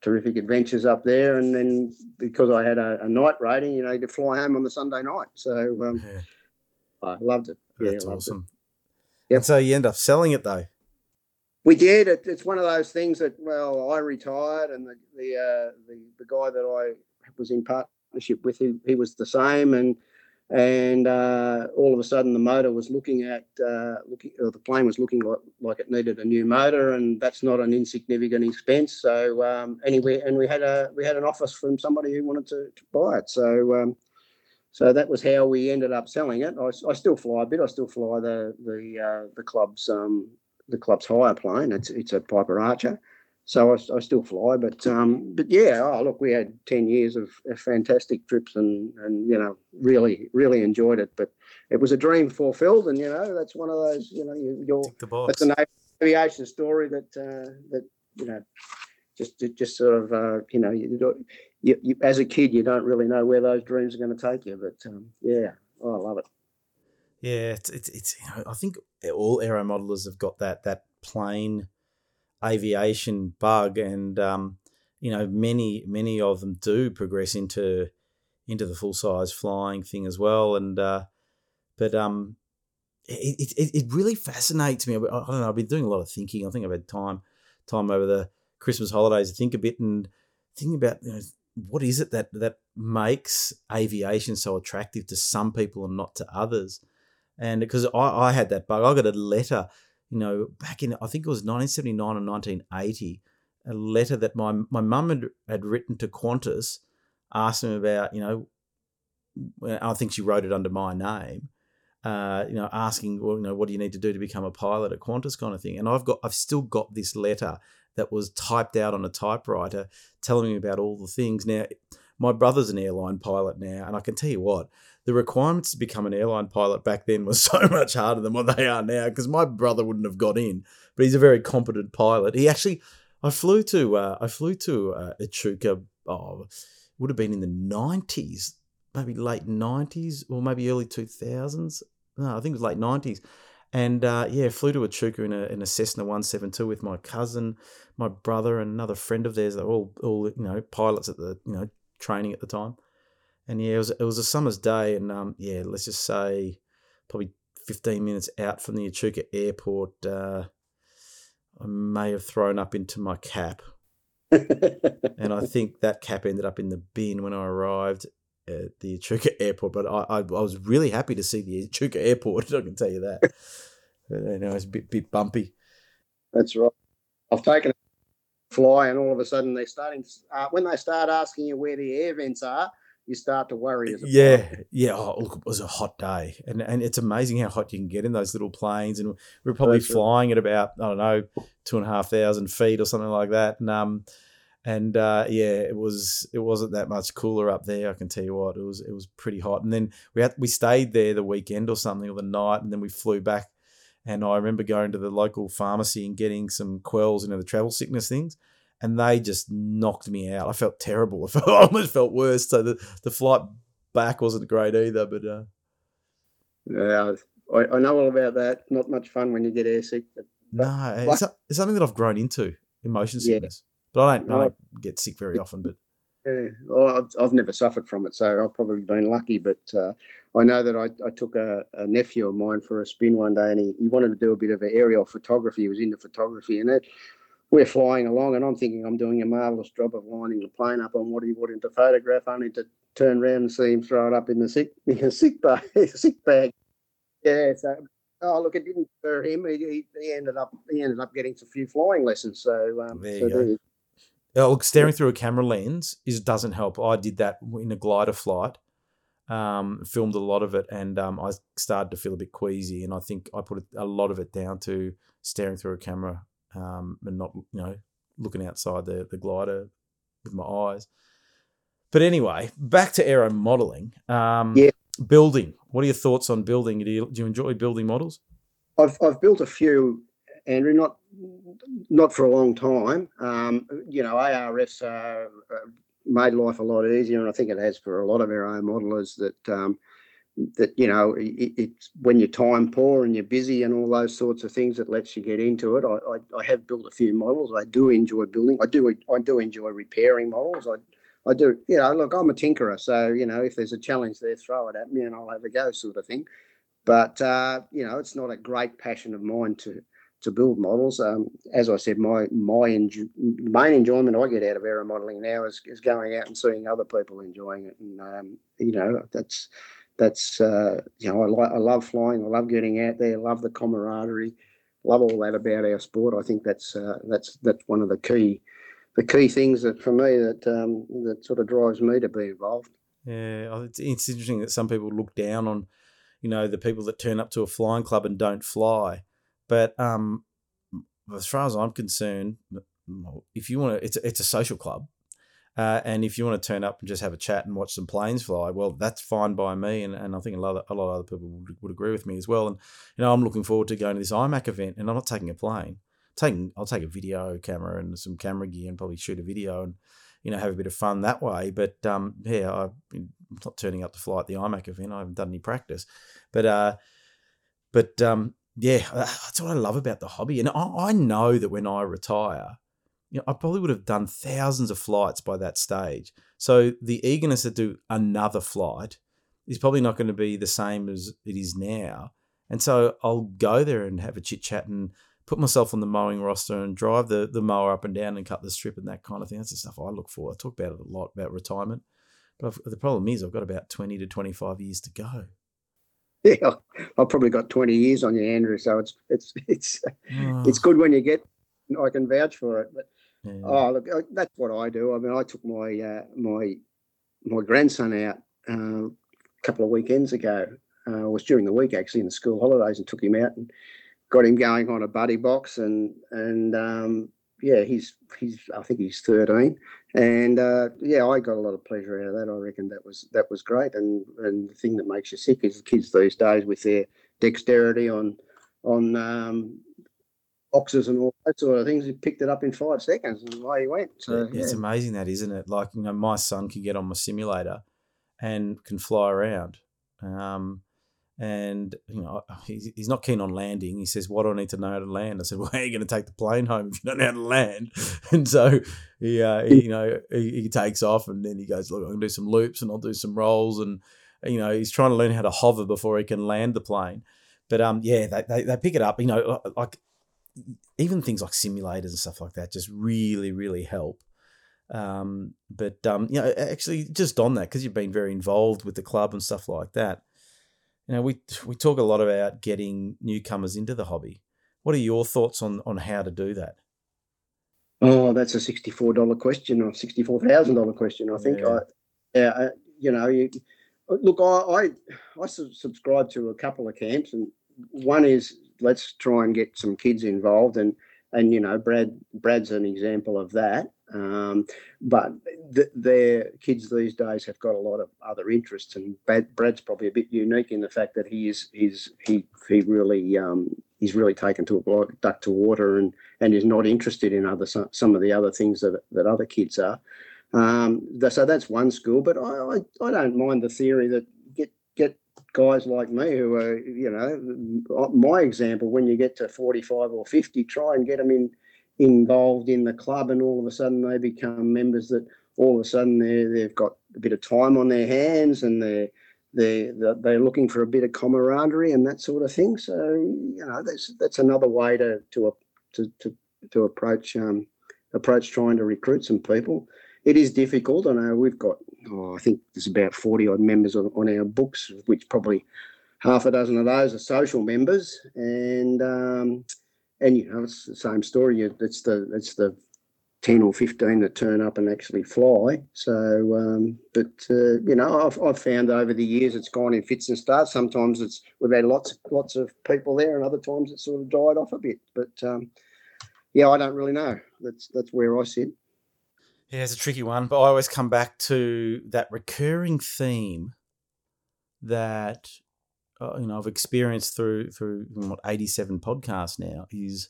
terrific adventures up there and then because I had a, a night rating you know to fly home on the Sunday night so um, yeah. I loved it yeah, that's loved awesome it. Yep. And so you end up selling it though We did. It, it's one of those things that well, I retired, and the the uh, the, the guy that I was in partnership with, he, he was the same, and and uh, all of a sudden the motor was looking at uh, looking or the plane was looking like, like it needed a new motor and that's not an insignificant expense. So um, anyway and we had a we had an office from somebody who wanted to, to buy it. So um, so that was how we ended up selling it. I, I still fly a bit. I still fly the the uh, the club's um, the club's hire plane it's it's a Piper Archer so I, I, still fly. But um, but yeah, oh, look, we had ten years of, of, fantastic trips, and and you know really really enjoyed it. But it was a dream fulfilled, and you know that's one of those you know you, you're that's an aviation story that uh, that you know just just sort of uh, you know you, you, you, as a kid you don't really know where those dreams are going to take you, but um, yeah, oh, I love it. Yeah, it's it's, it's you know, I think all aero modelers have got that that plane aviation bug, and um, you know many many of them do progress into into the full size flying thing as well. And uh, but um, it, it it really fascinates me. I don't know. I've been doing a lot of thinking. I think I've had time time over the Christmas holidays to think a bit and thinking about you know what is it that that makes aviation so attractive to some people and not to others. And because I, I had that bug, I got a letter you know, back in I think it was 1979 or 1980, a letter that my my mum had, had written to Qantas, asking about, you know, I think she wrote it under my name, uh, you know, asking, well, you know, what do you need to do to become a pilot at Qantas, kind of thing. And I've got, I've still got this letter that was typed out on a typewriter, telling me about all the things. Now, my brother's an airline pilot now, and I can tell you what, the requirements to become an airline pilot back then was so much harder than what they are now because my brother wouldn't have got in, but he's a very competent pilot. He actually, I flew to, uh, I flew to uh, Echuca, oh, would have been in the 90s, maybe late 90s or maybe early 2000s. No, I think it was late 90s. And uh, yeah, flew to Echuca in a, in a Cessna 172 with my cousin, my brother, and another friend of theirs. They're all, all you know, pilots at the, you know, training at the time and yeah, it was it was a summer's day, and um, yeah, let's just say probably fifteen minutes out from the Echuca airport, uh, I may have thrown up into my cap, and I think that cap ended up in the bin when I arrived at the Echuca airport. But I, I, I was really happy to see the Echuca airport. I can tell you that. but, you know, it's a bit bit bumpy. That's right. I've taken a fly, and all of a sudden they're starting. Uh, when they start asking you where the air vents are, you start to worry. yeah, yeah. Oh, look, it was a hot day, and and it's amazing how hot you can get in those little planes. And we are probably That's flying at about I don't know two and a half thousand feet or something like that. And um, and uh, yeah, it was it wasn't that much cooler up there. I can tell you what, it was it was pretty hot. And then we had we stayed there the weekend or something or the night, and then we flew back. And I remember going to the local pharmacy and getting some Kwells, you know, the travel sickness things and they just knocked me out. I felt terrible. I, felt, I almost felt worse. So the, the flight back wasn't great either. But uh... yeah, I, I, know all about that. Not much fun when you get airsick. But, no, it's, it's, something that I've grown into emotion sickness. Yeah. But I don't, I don't get sick very often. But yeah, well, I've, I've never suffered from it, so I've probably been lucky. But uh, I know that I, I took a, a, nephew of mine for a spin one day, and he, he wanted to do a bit of aerial photography. He was into photography, and it we're flying along, and I'm thinking I'm doing a marvelous job of lining the plane up on what he wanted to photograph, only to turn around and see him throw it up in the sick in the sick bag. sick bag. Yeah. So, oh look, it didn't for him. He, he, ended up he ended up getting a few flying lessons. So um, there you so go. look, staring through a camera lens is doesn't help. I did that in a glider flight. Um, filmed a lot of it, and um, I started to feel a bit queasy, and I think I put a lot of it down to staring through a camera um, and not you know looking outside the the glider with my eyes. But anyway, back to aero modeling. Um, yeah. Building. What are your thoughts on building? Do you, do you enjoy building models? I've, I've built a few, Andrew. Not not for a long time. Um, you know, ARFs uh, made life a lot easier, and I think it has for a lot of our own modelers that um, that you know it, it's when you're time poor and you're busy and all those sorts of things that lets you get into it. I, I, I, have built a few models. I do enjoy building. I do I do enjoy repairing models. I I do you know look I'm a tinkerer, so you know if there's a challenge there, throw it at me and I'll have a go sort of thing. But uh, you know it's not a great passion of mine to to build models. Um, as I said, my my enjo- main enjoyment I get out of aeromodeling now is, is going out and seeing other people enjoying it, and um, you know that's that's uh, you know I I love flying, I love getting out there, love the camaraderie, love all that about our sport. I think that's uh, that's that's one of the key the key things that for me that um, that sort of drives me to be involved. Yeah, it's, interesting that some people look down on, you know, the people that turn up to a flying club and don't fly. But um, as far as I'm concerned, if you want to, it's it's a social club, uh, and if you want to turn up and just have a chat and watch some planes fly, well, that's fine by me, and, and I think a lot of, a lot of other people would, would agree with me as well. And you know, I'm looking forward to going to this IMAC event, and I'm not taking a plane. taking I'll take a video camera and some camera gear and probably shoot a video and you know have a bit of fun that way. But um, yeah, I, am not turning up to fly at the IMAC event. I haven't done any practice, but uh, but um, yeah, that's what I love about the hobby. And I, I know that when I retire, you know, I probably would have done thousands of flights by that stage. So the eagerness to do another flight is probably not going to be the same as it is now. And so I'll go there and have a chit chat and put myself on the mowing roster and drive the, the mower up and down and cut the strip and that kind of thing. That's the stuff I look for. I talk about it a lot about retirement. But I've, the problem is I've got about 20 to 25 years to go. Yeah, I've probably got 20 years on you, Andrew. So it's it's it's oh. it's good when you get. I can vouch for it. But yeah. oh, look, that's what I do. I mean, I took my uh, my my grandson out uh, a couple of weekends ago. Uh, it was during the week actually in the school holidays, and took him out and got him going on a buddy box, and and um, yeah, he's he's I think he's thirteen, and uh, yeah, I got a lot of pleasure out of that. I reckon that was that was great, and and the thing that makes you sick is the kids these days with their dexterity on on um, boxes and all that sort of things. He picked it up in five seconds, and away he went. So it's yeah. amazing that, isn't it? Like you know, my son can get on my simulator and can fly around. Um, and you know he's, he's not keen on landing. He says, "What do I need to know how to land?" I said, "Well, how are you going to take the plane home if you don't know how to land?" And so he, uh, he you know, he, he, takes off, and then he goes, "Look, I'm going to do some loops, and I'll do some rolls, and you know, he's trying to learn how to hover before he can land the plane." But um, yeah, they, they, they pick it up. You know, like even things like simulators and stuff like that just really really help. Um, but um, you know, actually, just on that because you've been very involved with the club and stuff like that you know, we we talk a lot about getting newcomers into the hobby. What are your thoughts on on how to do that? Oh, that's a sixty-four dollar question or sixty-four thousand dollar question. I think. Yeah. I, yeah, uh, you know, you, look, I, I I subscribe to a couple of camps, and one is let's try and get some kids involved, and and you know, Brad Brad's an example of that. Um, but th- their kids these days have got a lot of other interests, and Brad, Brad's probably a bit unique in the fact that he is he's he he really um, he's really taken to a duck to water and and is not interested in other some of the other things that that other kids are. Um, so that's one school, but I, I, I don't mind the theory that get get guys like me who are you know my example when you get to 45 or 50 try and get them in involved in the club and all of a sudden they become members that all of a sudden they they've got a bit of time on their hands and they're they they're looking for a bit of camaraderie and that sort of thing. So you know that's that's another way to to to to, to approach um, approach trying to recruit some people. It is difficult. I know we've got oh, I think there's about forty odd members on, on our books, which probably half a dozen of those are social members, and um, and you know it's the same story. It's the it's the ten or fifteen that turn up and actually fly. So, um, but uh, you know, I've, I've found over the years it's gone in fits and starts. Sometimes it's we've had lots lots of people there, and other times it's sort of died off a bit. But um, yeah, I don't really know. That's that's where I sit. Yeah, it's a tricky one, but I always come back to that recurring theme that uh, you know I've experienced through through what eighty seven podcasts now is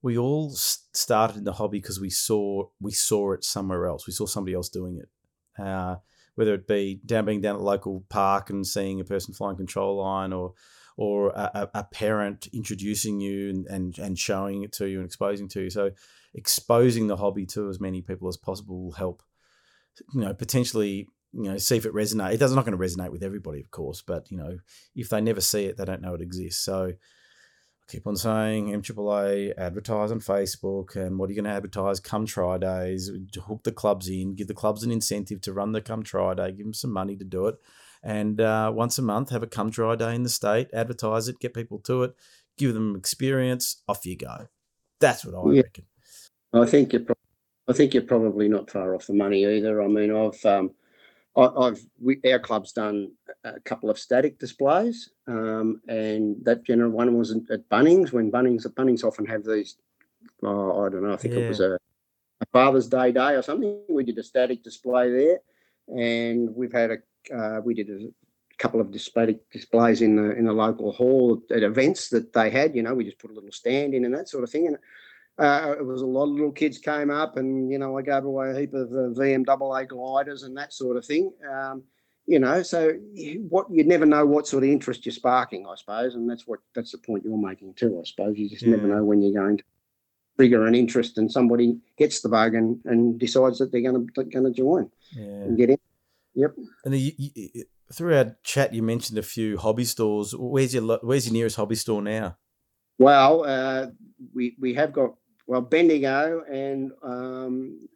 we all started in the hobby because we saw we saw it somewhere else. We saw somebody else doing it. Uh, whether it be down being down at local park and seeing a person flying control line, or or a, a parent introducing you and, and and showing it to you and exposing to you. So exposing the hobby to as many people as possible will help. You know, potentially you know, see if it resonates. It does not going to resonate with everybody, of course, but you know, if they never see it, they don't know it exists. So I keep on saying MAAA, advertise on Facebook, and what are you going to advertise? Come try days, hook the clubs in, give the clubs an incentive to run the come try day, give them some money to do it, and uh, once a month have a come try day in the state, advertise it, get people to it, give them experience, off you go. That's what I yeah. reckon. I think you're, pro- I think you're probably not far off the money either. I mean, I've um, I, have we, our club's done a couple of static displays, um, and that general one was at Bunnings when Bunnings Bunnings often have these. Oh, I don't know. I think yeah. it was a, a, Father's Day day or something. We did a static display there, and we've had a uh, we did a couple of static displays in the in the local hall at events that they had. You know, we just put a little stand in and that sort of thing, and uh, it was a lot of little kids came up, and you know I gave away a heap of uh, VMAA gliders and that sort of thing. Um, you know, so what you never know what sort of interest you're sparking, I suppose, and that's what that's the point you're making too. I suppose you just yeah. never know when you're going to trigger an interest, and somebody gets the bug and, and decides that they're going to going to join yeah. and get in. Yep. And the, you, through our chat, you mentioned a few hobby stores. Where's your Where's your nearest hobby store now? Well, uh, we we have got well, Bendigo and um,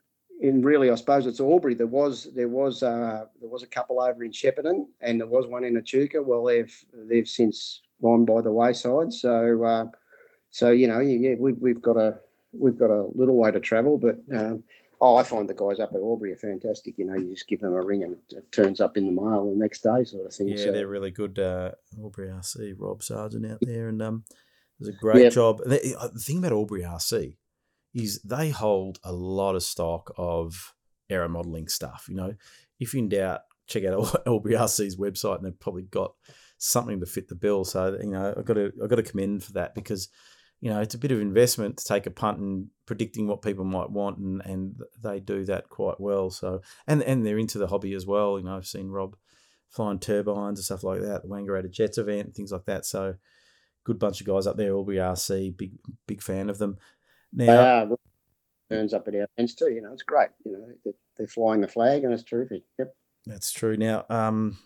in really, I suppose it's Albury. There was there was uh, there was a couple over in Shepparton, and there was one in Echuca. Well, they've they've since gone by the wayside. So uh, so you know, yeah, we've we've got a we've got a little way to travel, but. Um, Oh, I find the guys up at Albury are fantastic. You know, you just give them a ring and it turns up in the mail the next day, sort of thing. Yeah, so, they're really good. Uh, Albury RC, Rob Sargent out there, and um, does a great job. The, the thing about Albury RC is they hold a lot of stock of aero modeling stuff. You know, if in doubt, check out LBRC's website, and they've probably got something to fit the bill. So you know, I've got to I've got to commend for that because you know it's a bit of investment to take a punt and predicting what people might want, and and they do that quite well. So and and they're into the hobby as well. You know, I've seen Rob flying turbines and stuff like that, the Wangaratta Jets event, things like that. So good bunch of guys up there. Albury RC, big big fan of them. Now, uh, turns up at our events too. You know, it's great. You know, they're flying the flag, and it's terrific. Yep, that's true. Now, um,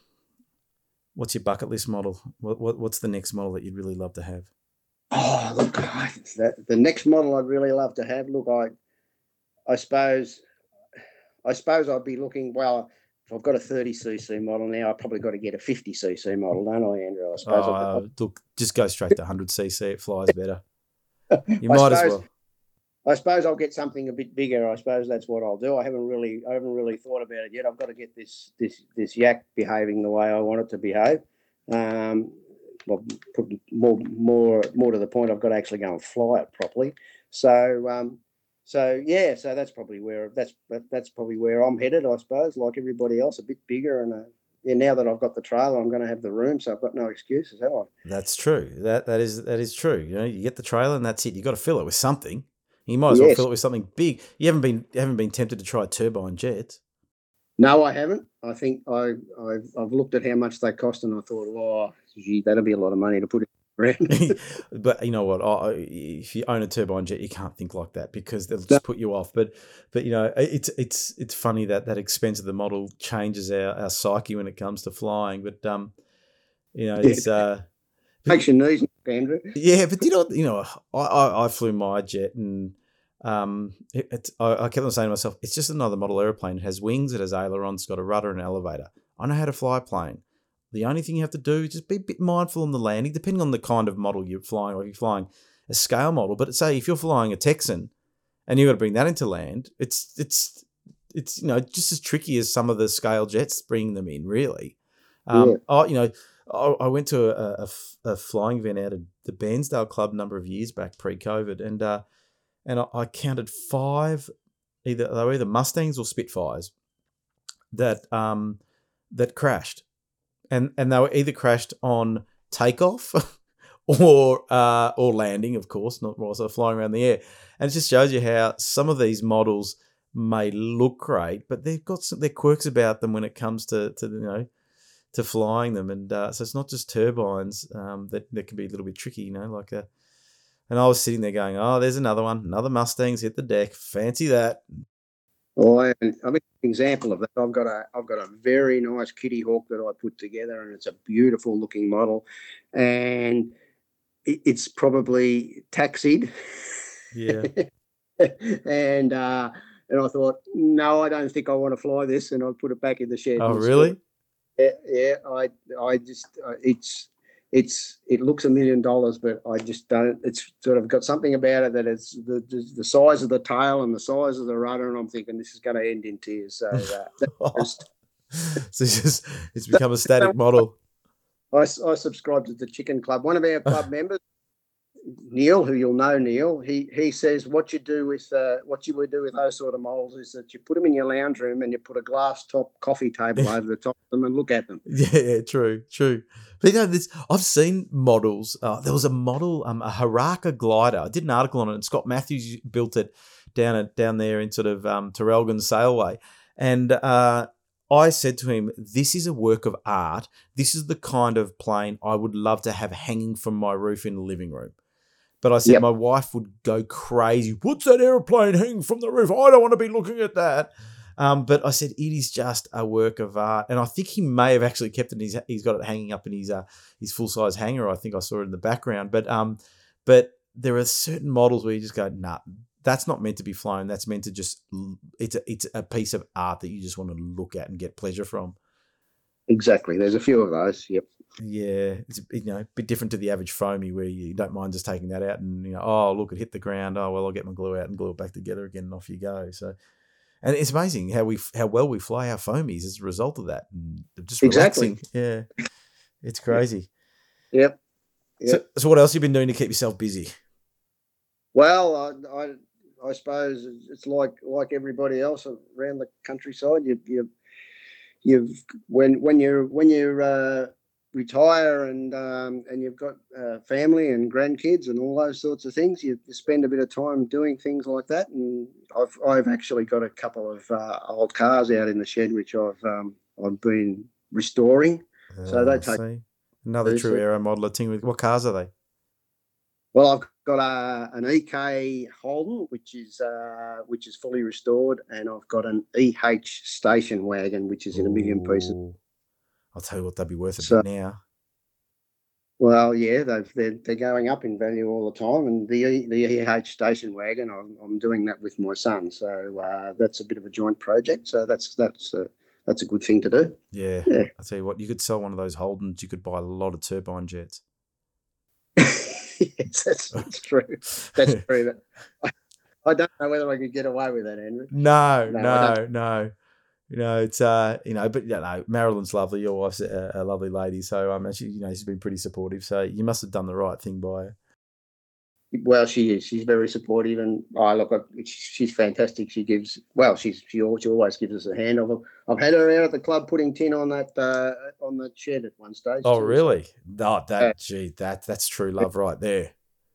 what's your bucket list model? What, what what's the next model that you'd really love to have? Oh, look, that, the next model I'd really love to have. Look, I, I suppose, I suppose I'd be looking. Well, if I've got a 30cc model now, I've probably got to get a 50cc model, don't I, Andrew? I suppose. Oh, look, just go straight to 100cc. It flies better. You might suppose, as well. I suppose I'll get something a bit bigger. I suppose that's what I'll do. I haven't really, I haven't really thought about it yet. I've got to get this, this, this yak behaving the way I want it to behave. Um, well, more, more, more to the point, I've got to actually go and fly it properly. So, um, so yeah, so that's probably where that's that's probably where I'm headed. I suppose, like everybody else, a bit bigger and a, yeah, now that I've got the trailer, I'm going to have the room, so I've got no excuses, have I? That's true. That that is that is true. You know, you get the trailer and that's it. You got to fill it with something. You might as yes. well fill it with something big. You haven't been you haven't been tempted to try turbine jets. No, I haven't. I think I I've, I've looked at how much they cost and I thought, oh, gee, that'll be a lot of money to put it around. but you know what? I, if you own a turbine jet, you can't think like that because they'll just put you off. But but you know, it's it's it's funny that that expense of the model changes our, our psyche when it comes to flying. But um, you know, it's uh, makes your knees, Andrew. Yeah, but you know, you know, I, I, I flew my jet and um, it, it, I, I kept on saying to myself, it's just another model airplane. It has wings, it has ailerons, it's got a rudder and an elevator. I know how to fly a plane. The only thing you have to do is just be a bit mindful on the landing, depending on the kind of model you're flying, or if you're flying a scale model. But say if you're flying a Texan and you've got to bring that into land, it's it's it's you know just as tricky as some of the scale jets bringing them in. Really, um, yeah. I, you know, I, I went to a, a, a, flying event out of the Bairnsdale Club a number of years back, pre-COVID, and uh, and I, I counted five either they were either Mustangs or Spitfires that um that crashed and and they were either crashed on takeoff or uh, or landing, of course, not also flying around the air. And it just shows you how some of these models may look great, but they've got some their quirks about them when it comes to to you know to flying them. And uh, so it's not just turbines um, that that can be a little bit tricky, you know, like a. And I was sitting there going, "Oh, there's another one, another Mustang's hit the deck. Fancy that." Well, I, I mean, example of that. I've got a I've got a very nice Kittyhawk that I put together, and it's a beautiful looking model. And it, it's probably taxied. Yeah. and uh, and I thought, no, I don't think I want to fly this, and I put it back in the shed. Oh, really? Yeah, yeah. I I just uh, it's it's it looks a million dollars, but I just don't. It's sort of got something about it that it's the the, the size of the tail and the size of the rudder, and I'm thinking this is going to end in tears. So uh, just, so it's just it's become a static model. I, I subscribe to the Chicken Club. One of our club members, Neil, who you'll know, Neil, he he says what you do with uh, what you would do with those sort of models is that you put them in your lounge room and you put a glass top coffee table over the top of them and look at them. Yeah, true, true. But you know, this I've seen models. Uh, there was a model, um, a Haraka glider. I did an article on it. and Scott Matthews built it down at down there in sort of um, Traralgon Sailway, and uh, I said to him, This is a work of art. This is the kind of plane I would love to have hanging from my roof in the living room. But I said, yep. My wife would go crazy. What's that aeroplane hanging from the roof? I don't want to be looking at that. Um, but I said, It is just a work of art. And I think he may have actually kept it. He's, he's got it hanging up in his, uh, his full size hanger. I think I saw it in the background. But, um, but there are certain models where you just go, Nah, that's not meant to be flown. That's meant to just it's a, it's a piece of art that you just want to look at and get pleasure from. Exactly. There's a few of those. Yep. Yeah, it's you know a bit different to the average foamy where you don't mind just taking that out and you know oh look it hit the ground oh well I'll get my glue out and glue it back together again and off you go. So, and it's amazing how we how well we fly our foamies as a result of that. And just relaxing. Exactly. Yeah, it's crazy. Yep. yep. So, so what else have you been doing to keep yourself busy? Well, I, I I suppose it's like like everybody else around the countryside. You you you've when when you're when you're uh, retire and um, and you've got uh, family and grandkids and all those sorts of things, you, spend a bit of time doing things like that. And I've I've actually got a couple of uh, old cars out in the shed which I've um, I've been restoring. so they take see. another true aero modeler thing. With what cars are they? Well, I've got a, an EK Holden, which is uh, which is fully restored, and I've got an EH station wagon, which is in a million pieces. I'll tell you what, they'd be worth a so, bit now. Well, yeah, they've, they're they're going up in value all the time, and the the EH station wagon, I'm, I'm doing that with my son, so uh, that's a bit of a joint project. So that's that's a, that's a good thing to do. Yeah, yeah. I tell you what, you could sell one of those Holdens. You could buy a lot of turbine jets. yes, that's, that's true. That's true. I, I, don't know whether I could get away with that, Andrew. No, no, no, no. You know, it's uh, you know, but you know, Marilyn's lovely. Your wife's a, a lovely lady, so um, she, you know, she's been pretty supportive. So you must have done the right thing by her. Well, she is. She's very supportive, and I oh, look, she's fantastic. She gives well. She's she always gives us a hand. I've, I've had her out at the club putting tin on that uh, on the shed at one stage. Oh, too. really? No, that uh, gee, that that's true love right there.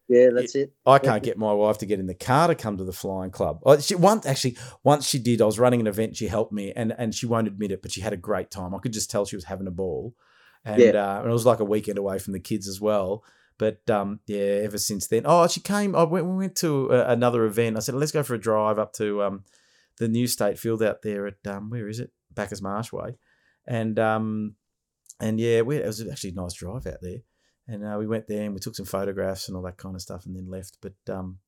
Yeah, that's it. I can't get my wife to get in the car to come to the flying club. Oh, she once actually once she did. I was running an event. She helped me, and and she won't admit it, but she had a great time. I could just tell she was having a ball, and yeah. uh, and it was like a weekend away from the kids as well. But um, yeah, ever since then. Oh, she came. I went, we went to a, another event. I said, let's go for a drive up to um, the new state field out there at um, where is it? Bacchus Marsh Way, and um, and yeah, we, it was actually a nice drive out there. And uh, we went there and we took some photographs and all that kind of stuff, and then left. But um,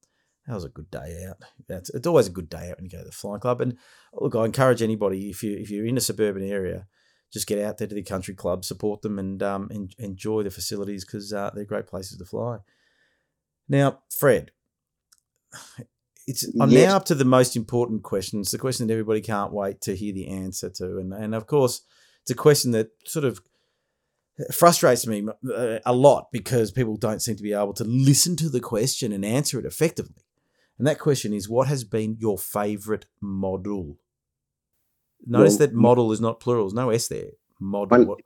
that was a good day out. It's, it's always a good day out when you go to the flying club. And look, I encourage anybody if you if you're in a suburban area just get out there to the country club, support them, and um, en- enjoy the facilities because uh, they're great places to fly. Now, Fred, it's I'm yes. now up to the most important questions, the question that everybody can't wait to hear the answer to, and and of course, it's a question that sort of frustrates me uh, a lot because people don't seem to be able to listen to the question and answer it effectively. And that question is, what has been your favorite model? Notice well, that model is not plural. There's no S there. Model. One,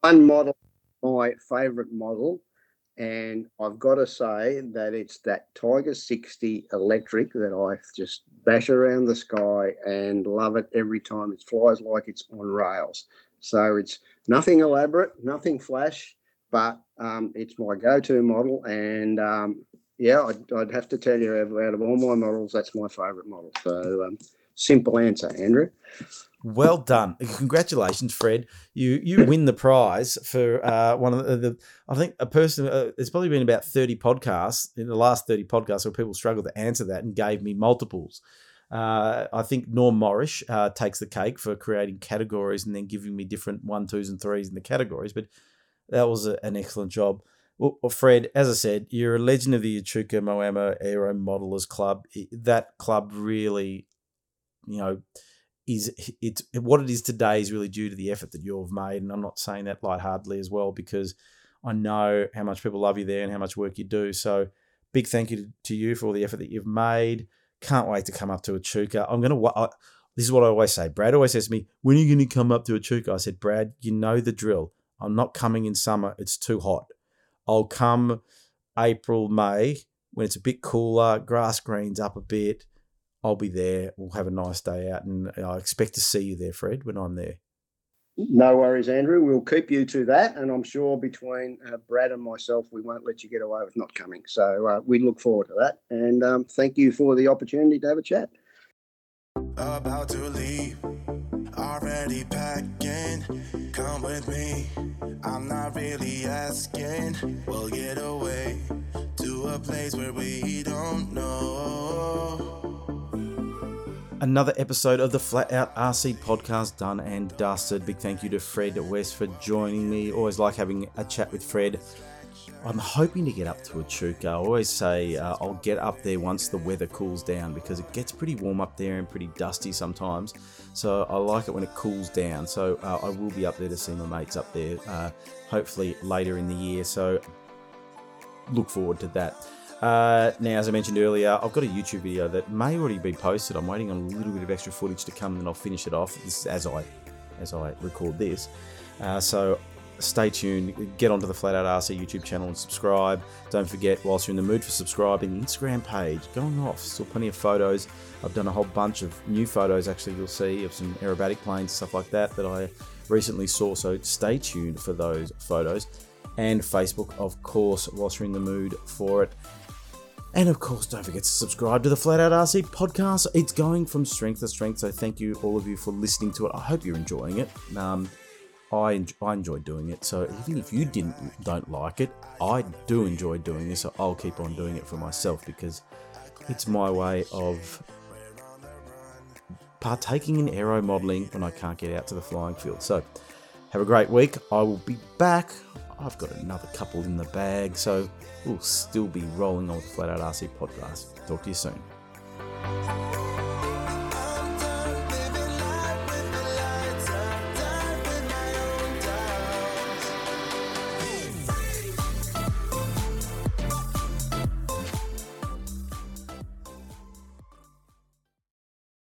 one model, my favourite model, and I've got to say that it's that Tiger 60 electric that I just bash around the sky and love it every time. It flies like it's on rails. So it's nothing elaborate, nothing flash, but um, it's my go-to model. And um, yeah, I'd, I'd, have to tell you, out of all my models, that's my favourite model. So um, simple answer, Andrew. Well done! Congratulations, Fred. You you win the prize for uh, one of the, the, I think a person. Uh, there's probably been about thirty podcasts in the last thirty podcasts where people struggled to answer that and gave me multiples. Uh, I think Norm Morris uh, takes the cake for creating categories and then giving me different one, twos, and threes in the categories. But that was a, an excellent job. Well, Fred, as I said, you're a legend of the Echuca Moama Aero Modelers Club. That club really, you know, is it's what it is today is really due to the effort that you've made, and I'm not saying that lightheartedly as well because I know how much people love you there and how much work you do. So, big thank you to you for all the effort that you've made. Can't wait to come up to Echuca. I'm gonna. This is what I always say. Brad always says to me, "When are you going to come up to Echuca?" I said, "Brad, you know the drill. I'm not coming in summer. It's too hot. I'll come April, May when it's a bit cooler, grass greens up a bit. I'll be there. We'll have a nice day out, and I expect to see you there, Fred, when I'm there. No worries, Andrew. We'll keep you to that, and I'm sure between uh, Brad and myself, we won't let you get away with not coming. So uh, we look forward to that, and um, thank you for the opportunity to have a chat. About to leave, already packing. Come with me. I'm not really asking. We'll get away to a place where we don't know. Another episode of the Flat Out RC podcast done and dusted. Big thank you to Fred West for joining me. Always like having a chat with Fred. I'm hoping to get up to Echuca. I always say uh, I'll get up there once the weather cools down because it gets pretty warm up there and pretty dusty sometimes. So I like it when it cools down. So uh, I will be up there to see my mates up there, uh, hopefully later in the year. So look forward to that. Uh, now, as I mentioned earlier, I've got a YouTube video that may already be posted. I'm waiting on a little bit of extra footage to come, and I'll finish it off. This as I as I record this. Uh, so stay tuned. Get onto the Flat Out RC YouTube channel and subscribe. Don't forget, whilst you're in the mood for subscribing, the Instagram page going off. Still plenty of photos. I've done a whole bunch of new photos. Actually, you'll see of some aerobatic planes, stuff like that, that I recently saw. So stay tuned for those photos. And Facebook, of course, whilst you're in the mood for it. And of course, don't forget to subscribe to the Flat Out RC podcast. It's going from strength to strength. So thank you, all of you, for listening to it. I hope you're enjoying it. Um, I enjoy, I enjoy doing it. So even if you didn't don't like it, I do enjoy doing this. So I'll keep on doing it for myself because it's my way of partaking in aero modeling when I can't get out to the flying field. So have a great week. I will be back I've got another couple in the bag, so we'll still be rolling on the Flat Out RC podcast. Talk to you soon.